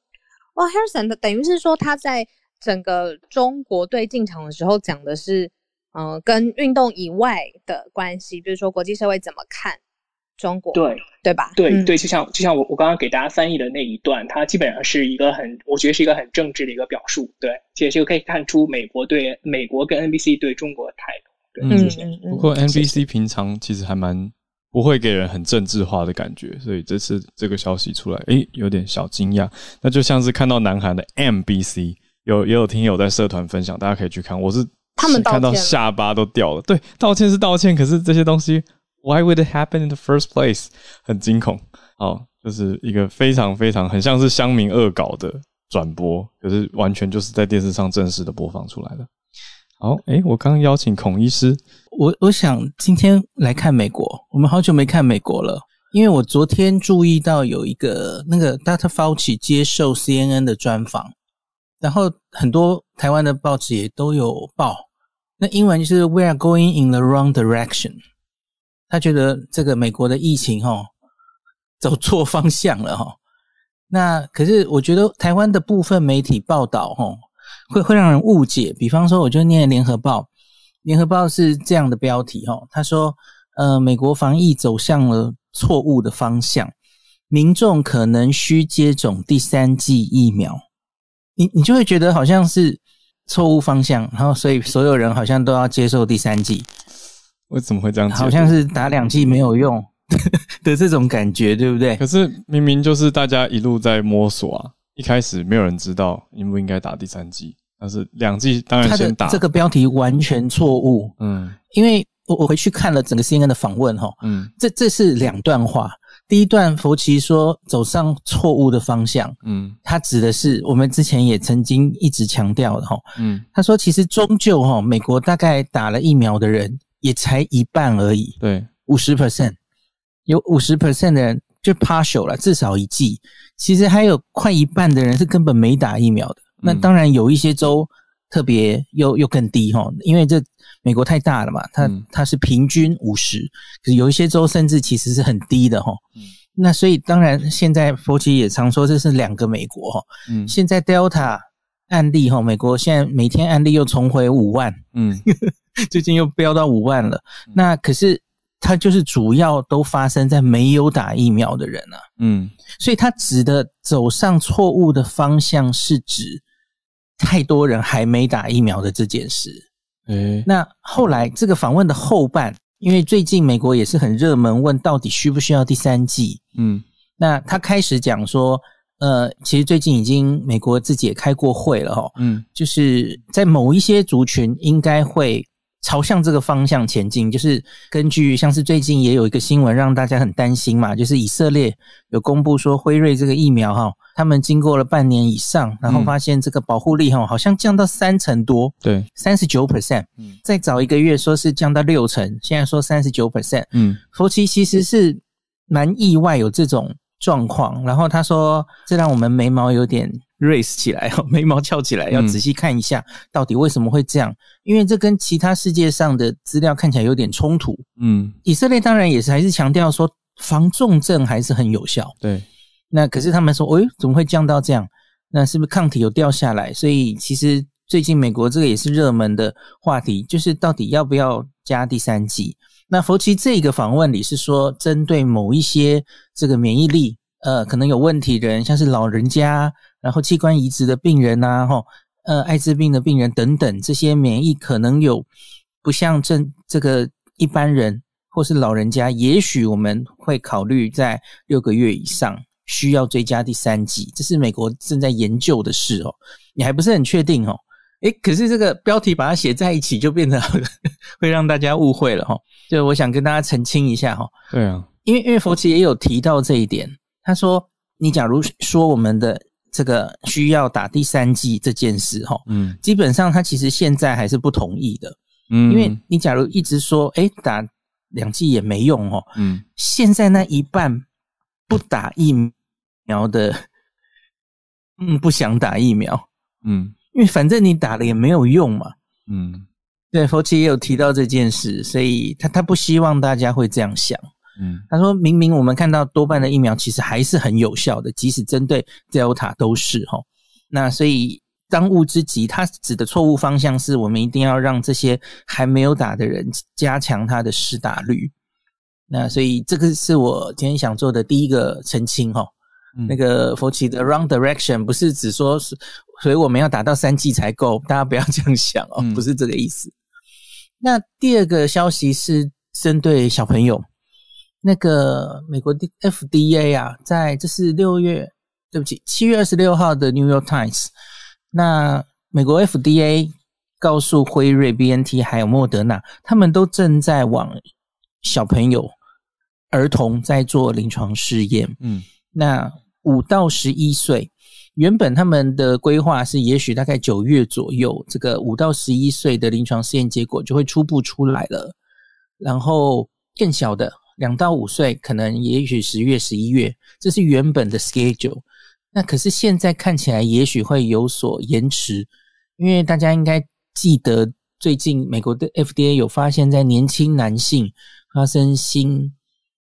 哇，Harrison 等于是说他在整个中国队进场的时候讲的是，嗯、呃，跟运动以外的关系，比如说国际社会怎么看。中国对对吧？对、嗯、对，就像就像我我刚刚给大家翻译的那一段，它基本上是一个很，我觉得是一个很政治的一个表述。对，其实就可以看出美国对美国跟 NBC 对中国的态度。对，嗯、不过 NBC 平常其实还蛮不会给人很政治化的感觉，所以这次这个消息出来，诶，有点小惊讶。那就像是看到南韩的 MBC，有也有听友在社团分享，大家可以去看。我是他们看到下巴都掉了。对，道歉是道歉，可是这些东西。Why would it happen in the first place？很惊恐，哦，就是一个非常非常很像是乡民恶搞的转播，可是完全就是在电视上正式的播放出来的。好，诶，我刚邀请孔医师，我我想今天来看美国，我们好久没看美国了，因为我昨天注意到有一个那个 Dr. Fauci 接受 CNN 的专访，然后很多台湾的报纸也都有报，那英文就是 We are going in the wrong direction。他觉得这个美国的疫情齁走错方向了齁，那可是我觉得台湾的部分媒体报道齁会会让人误解。比方说，我就念联合报，联合报是这样的标题哦，他说：呃，美国防疫走向了错误的方向，民众可能需接种第三剂疫苗。你你就会觉得好像是错误方向，然后所以所有人好像都要接受第三剂。为什么会这样？好像是打两剂没有用 的这种感觉，对不对？可是明明就是大家一路在摸索啊，一开始没有人知道应不应该打第三剂，但是两剂当然先打。这个标题完全错误，嗯，因为我我回去看了整个 CNN 的访问哈，嗯，这这是两段话。第一段，佛奇说走上错误的方向，嗯，他指的是我们之前也曾经一直强调的哈，嗯，他说其实终究哈，美国大概打了疫苗的人。也才一半而已，对，五十 percent，有五十 percent 的人就 partial 了，至少一剂。其实还有快一半的人是根本没打疫苗的。嗯、那当然有一些州特别又又更低哈，因为这美国太大了嘛，它、嗯、它是平均五十，可是有一些州甚至其实是很低的齁。嗯、那所以当然现在佛奇也常说这是两个美国哈。嗯，现在 Delta 案例哈，美国现在每天案例又重回五万。嗯。最近又飙到五万了，那可是它就是主要都发生在没有打疫苗的人啊，嗯，所以它指的走上错误的方向是指太多人还没打疫苗的这件事。嗯，那后来这个访问的后半，因为最近美国也是很热门，问到底需不需要第三剂，嗯，那他开始讲说，呃，其实最近已经美国自己也开过会了哦，嗯，就是在某一些族群应该会。朝向这个方向前进，就是根据像是最近也有一个新闻让大家很担心嘛，就是以色列有公布说辉瑞这个疫苗哈，他们经过了半年以上，然后发现这个保护力哈好像降到三成多，对，三十九 percent，嗯，再早一个月说是降到六成，现在说三十九 percent，嗯，佛奇其实是蛮意外有这种状况，然后他说这让我们眉毛有点。Raise 起来，眉毛翘起来，要仔细看一下，到底为什么会这样？嗯、因为这跟其他世界上的资料看起来有点冲突。嗯，以色列当然也是还是强调说防重症还是很有效。对，那可是他们说，哎，怎么会降到这样？那是不是抗体有掉下来？所以其实最近美国这个也是热门的话题，就是到底要不要加第三剂？那佛奇这个访问里是说，针对某一些这个免疫力呃可能有问题的人，像是老人家。然后器官移植的病人呐，哈，呃，艾滋病的病人等等，这些免疫可能有不像正这个一般人或是老人家，也许我们会考虑在六个月以上需要追加第三剂，这是美国正在研究的事哦。你还不是很确定哦？诶，可是这个标题把它写在一起，就变成 会让大家误会了哈。就我想跟大家澄清一下哈。对啊，因为因为佛奇也有提到这一点，他说，你假如说我们的。这个需要打第三剂这件事，哈，嗯，基本上他其实现在还是不同意的，嗯，因为你假如一直说，诶，打两剂也没用，哦，嗯，现在那一半不打疫苗的，嗯，不想打疫苗，嗯，因为反正你打了也没有用嘛，嗯，对，佛奇也有提到这件事，所以他他不希望大家会这样想。嗯，他说明明我们看到多半的疫苗其实还是很有效的，即使针对 Delta 都是哈。那所以当务之急，他指的错误方向是我们一定要让这些还没有打的人加强他的施打率。那所以这个是我今天想做的第一个澄清哈。嗯、那个佛奇的 wrong direction 不是只说是，所以我们要打到三剂才够，大家不要这样想哦，不是这个意思。嗯、那第二个消息是针对小朋友。那个美国的 FDA 啊，在这是六月，对不起，七月二十六号的 New York Times。那美国 FDA 告诉辉瑞、BNT 还有莫德纳，他们都正在往小朋友、儿童在做临床试验。嗯，那五到十一岁，原本他们的规划是，也许大概九月左右，这个五到十一岁的临床试验结果就会初步出来了。然后更小的。两到五岁，可能也许十月、十一月，这是原本的 schedule。那可是现在看起来，也许会有所延迟，因为大家应该记得，最近美国的 FDA 有发现，在年轻男性发生新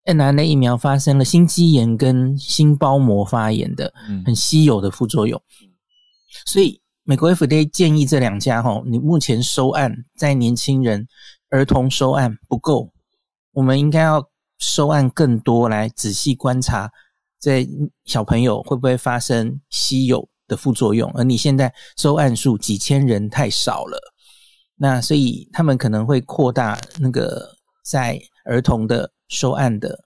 nrna 疫苗发生了心肌炎跟心包膜发炎的很稀有的副作用。所以美国 FDA 建议这两家哈，你目前收案在年轻人、儿童收案不够，我们应该要。收案更多，来仔细观察，在小朋友会不会发生稀有的副作用？而你现在收案数几千人太少了，那所以他们可能会扩大那个在儿童的收案的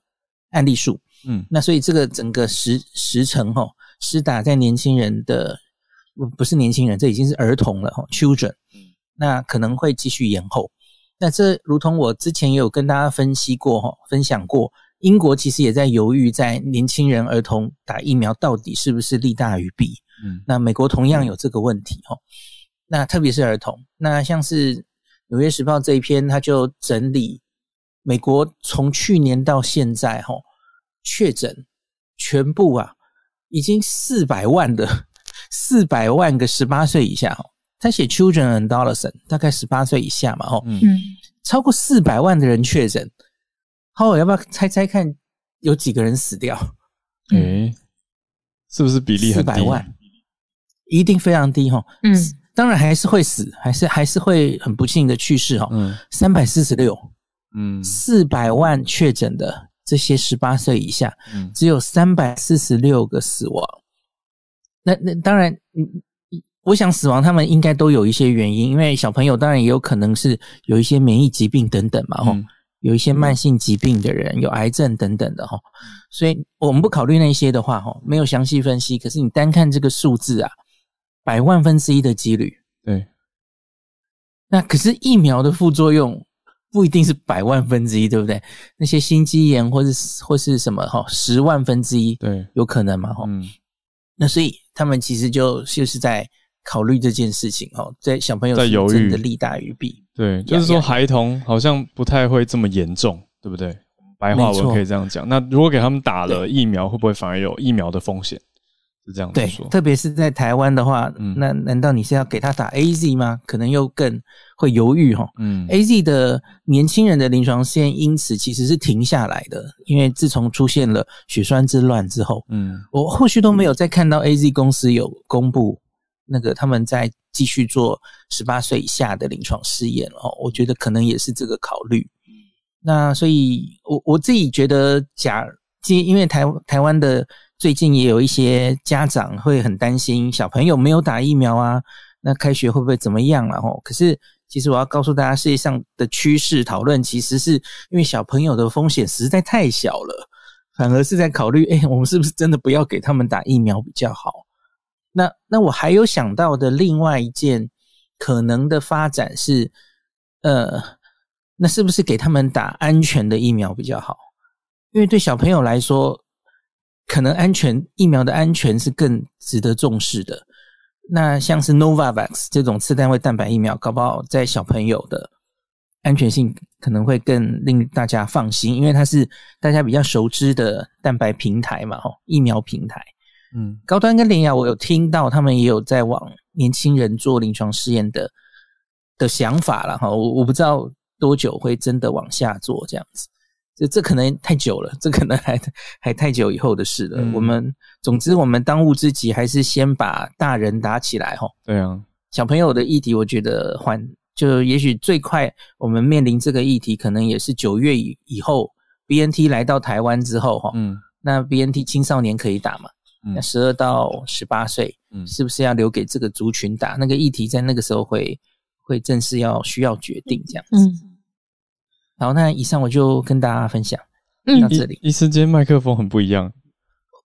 案例数。嗯，那所以这个整个时时程哈，施打在年轻人的不不是年轻人，这已经是儿童了哈，children。嗯，那可能会继续延后。那这如同我之前也有跟大家分析过哈，分享过，英国其实也在犹豫，在年轻人、儿童打疫苗到底是不是利大于弊。嗯，那美国同样有这个问题哈。那特别是儿童，那像是《纽约时报》这一篇，他就整理美国从去年到现在哈确诊全部啊，已经四百万的四百万个十八岁以下哈。他写 children and adolescents，大概十八岁以下嘛，吼，嗯，超过四百万的人确诊，好，我要不要猜猜看，有几个人死掉？诶、欸，是不是比例很低？四百万，一定非常低，吼，嗯，当然还是会死，还是还是会很不幸的去世，哈，嗯，三百四十六，嗯，四百万确诊的这些十八岁以下，嗯，只有三百四十六个死亡，那那当然，嗯。我想死亡，他们应该都有一些原因，因为小朋友当然也有可能是有一些免疫疾病等等嘛，吼、嗯，有一些慢性疾病的人，有癌症等等的，吼，所以我们不考虑那些的话，吼，没有详细分析。可是你单看这个数字啊，百万分之一的几率，对。那可是疫苗的副作用不一定是百万分之一，对不对？那些心肌炎或是或是什么哈，十万分之一，对，有可能嘛？哈，嗯，那所以他们其实就就是在考虑这件事情哈，在小朋友在犹豫，的利大于弊。对，就是说孩童好像不太会这么严重，对不对？白话文可以这样讲。那如果给他们打了疫苗，会不会反而有疫苗的风险？是这样子说。对，特别是在台湾的话，嗯、那难道你是要给他打 AZ 吗？可能又更会犹豫哈。嗯，AZ 的年轻人的临床试验因此其实是停下来的，因为自从出现了血栓之乱之后，嗯，我后续都没有再看到 AZ 公司有公布那个他们在继续做十八岁以下的临床试验哦。我觉得可能也是这个考虑。那所以我，我我自己觉得假，假因为台台湾的最近也有一些家长会很担心小朋友没有打疫苗啊，那开学会不会怎么样啊？哦，可是其实我要告诉大家，世界上的趋势讨论其实是因为小朋友的风险实在太小了，反而是在考虑，哎，我们是不是真的不要给他们打疫苗比较好？那那我还有想到的另外一件可能的发展是，呃。那是不是给他们打安全的疫苗比较好？因为对小朋友来说，可能安全疫苗的安全是更值得重视的。那像是 Novavax 这种次单位蛋白疫苗，搞不好在小朋友的安全性可能会更令大家放心，因为它是大家比较熟知的蛋白平台嘛，吼，疫苗平台。嗯，高端跟联雅，我有听到他们也有在往年轻人做临床试验的的想法了，哈，我我不知道。多久会真的往下做这样子？这这可能太久了，这可能还还太久以后的事了。嗯、我们总之，我们当务之急还是先把大人打起来哈。对啊，小朋友的议题，我觉得还就也许最快，我们面临这个议题，可能也是九月以以后，BNT 来到台湾之后哈。嗯，那 BNT 青少年可以打嘛？嗯，那十二到十八岁，嗯，是不是要留给这个族群打？那个议题在那个时候会。会正式要需要决定这样子，嗯，然后那以上我就跟大家分享到这里。一时间麦克风很不一样，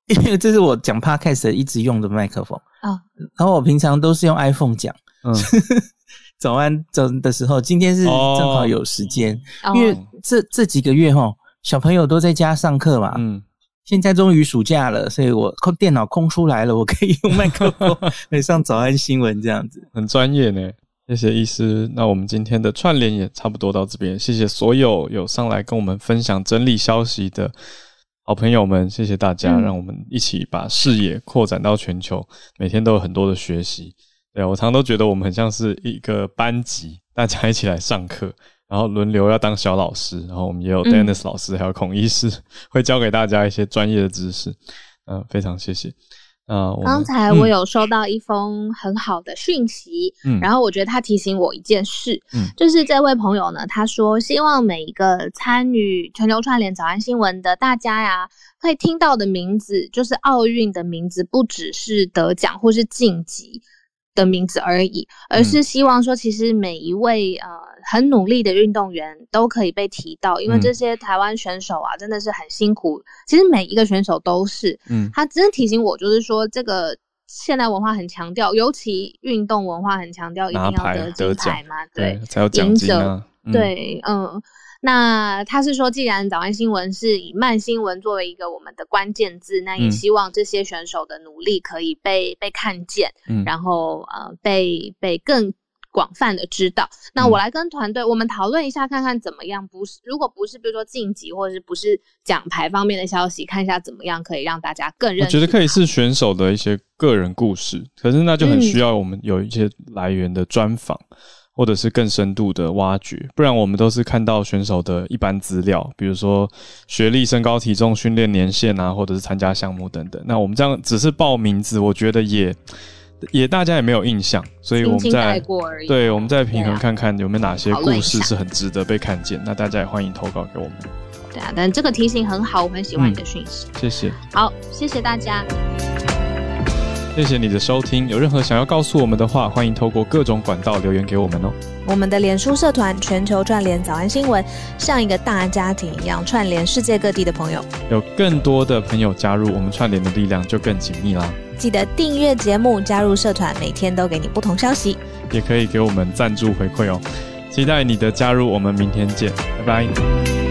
因 为这是我讲 podcast 一直用的麦克风。啊。然后我平常都是用 iPhone 讲，嗯，早安早的时候，今天是正好有时间，哦、因为这这几个月哈，小朋友都在家上课嘛，嗯，现在终于暑假了，所以我空电脑空出来了，我可以用麦克风来上早安新闻这样子，很专业呢。谢谢医师，那我们今天的串联也差不多到这边。谢谢所有有上来跟我们分享整理消息的好朋友们，谢谢大家，让我们一起把视野扩展到全球，每天都有很多的学习。对，我常常都觉得我们很像是一个班级，大家一起来上课，然后轮流要当小老师，然后我们也有 Dennis 老师，还有孔医师 会教给大家一些专业的知识。嗯，非常谢谢。啊，刚才我有收到一封很好的讯息，嗯，然后我觉得他提醒我一件事，嗯，就是这位朋友呢，他说希望每一个参与全球串联早安新闻的大家呀，可以听到的名字，就是奥运的名字，不只是得奖或是晋级的名字而已，而是希望说，其实每一位呃很努力的运动员都可以被提到，因为这些台湾选手啊，真的是很辛苦。其实每一个选手都是，嗯，他真的提醒我，就是说这个现代文化很强调，尤其运动文化很强调，一定要得金牌嘛，对，才有奖金啊，对，嗯。那他是说，既然早安新闻是以慢新闻作为一个我们的关键字，那也希望这些选手的努力可以被被看见，嗯，然后呃被被更广泛的知道。那我来跟团队我们讨论一下，看看怎么样。不是，如果不是比如说晋级或者是不是奖牌方面的消息，看一下怎么样可以让大家更认识。我觉得可以是选手的一些个人故事，可是那就很需要我们有一些来源的专访。嗯或者是更深度的挖掘，不然我们都是看到选手的一般资料，比如说学历、身高、体重、训练年限啊，或者是参加项目等等。那我们这样只是报名字，我觉得也也大家也没有印象，所以我们在对我们再平衡看看有没有哪些故事是很值得被看见。那大家也欢迎投稿给我们。对啊，但这个提醒很好，我很喜欢你的讯息。谢谢。好，谢谢大家。谢谢你的收听，有任何想要告诉我们的话，欢迎透过各种管道留言给我们哦。我们的脸书社团全球串联早安新闻，像一个大家庭一样串联世界各地的朋友，有更多的朋友加入，我们串联的力量就更紧密啦。记得订阅节目，加入社团，每天都给你不同消息。也可以给我们赞助回馈哦。期待你的加入，我们明天见，拜拜。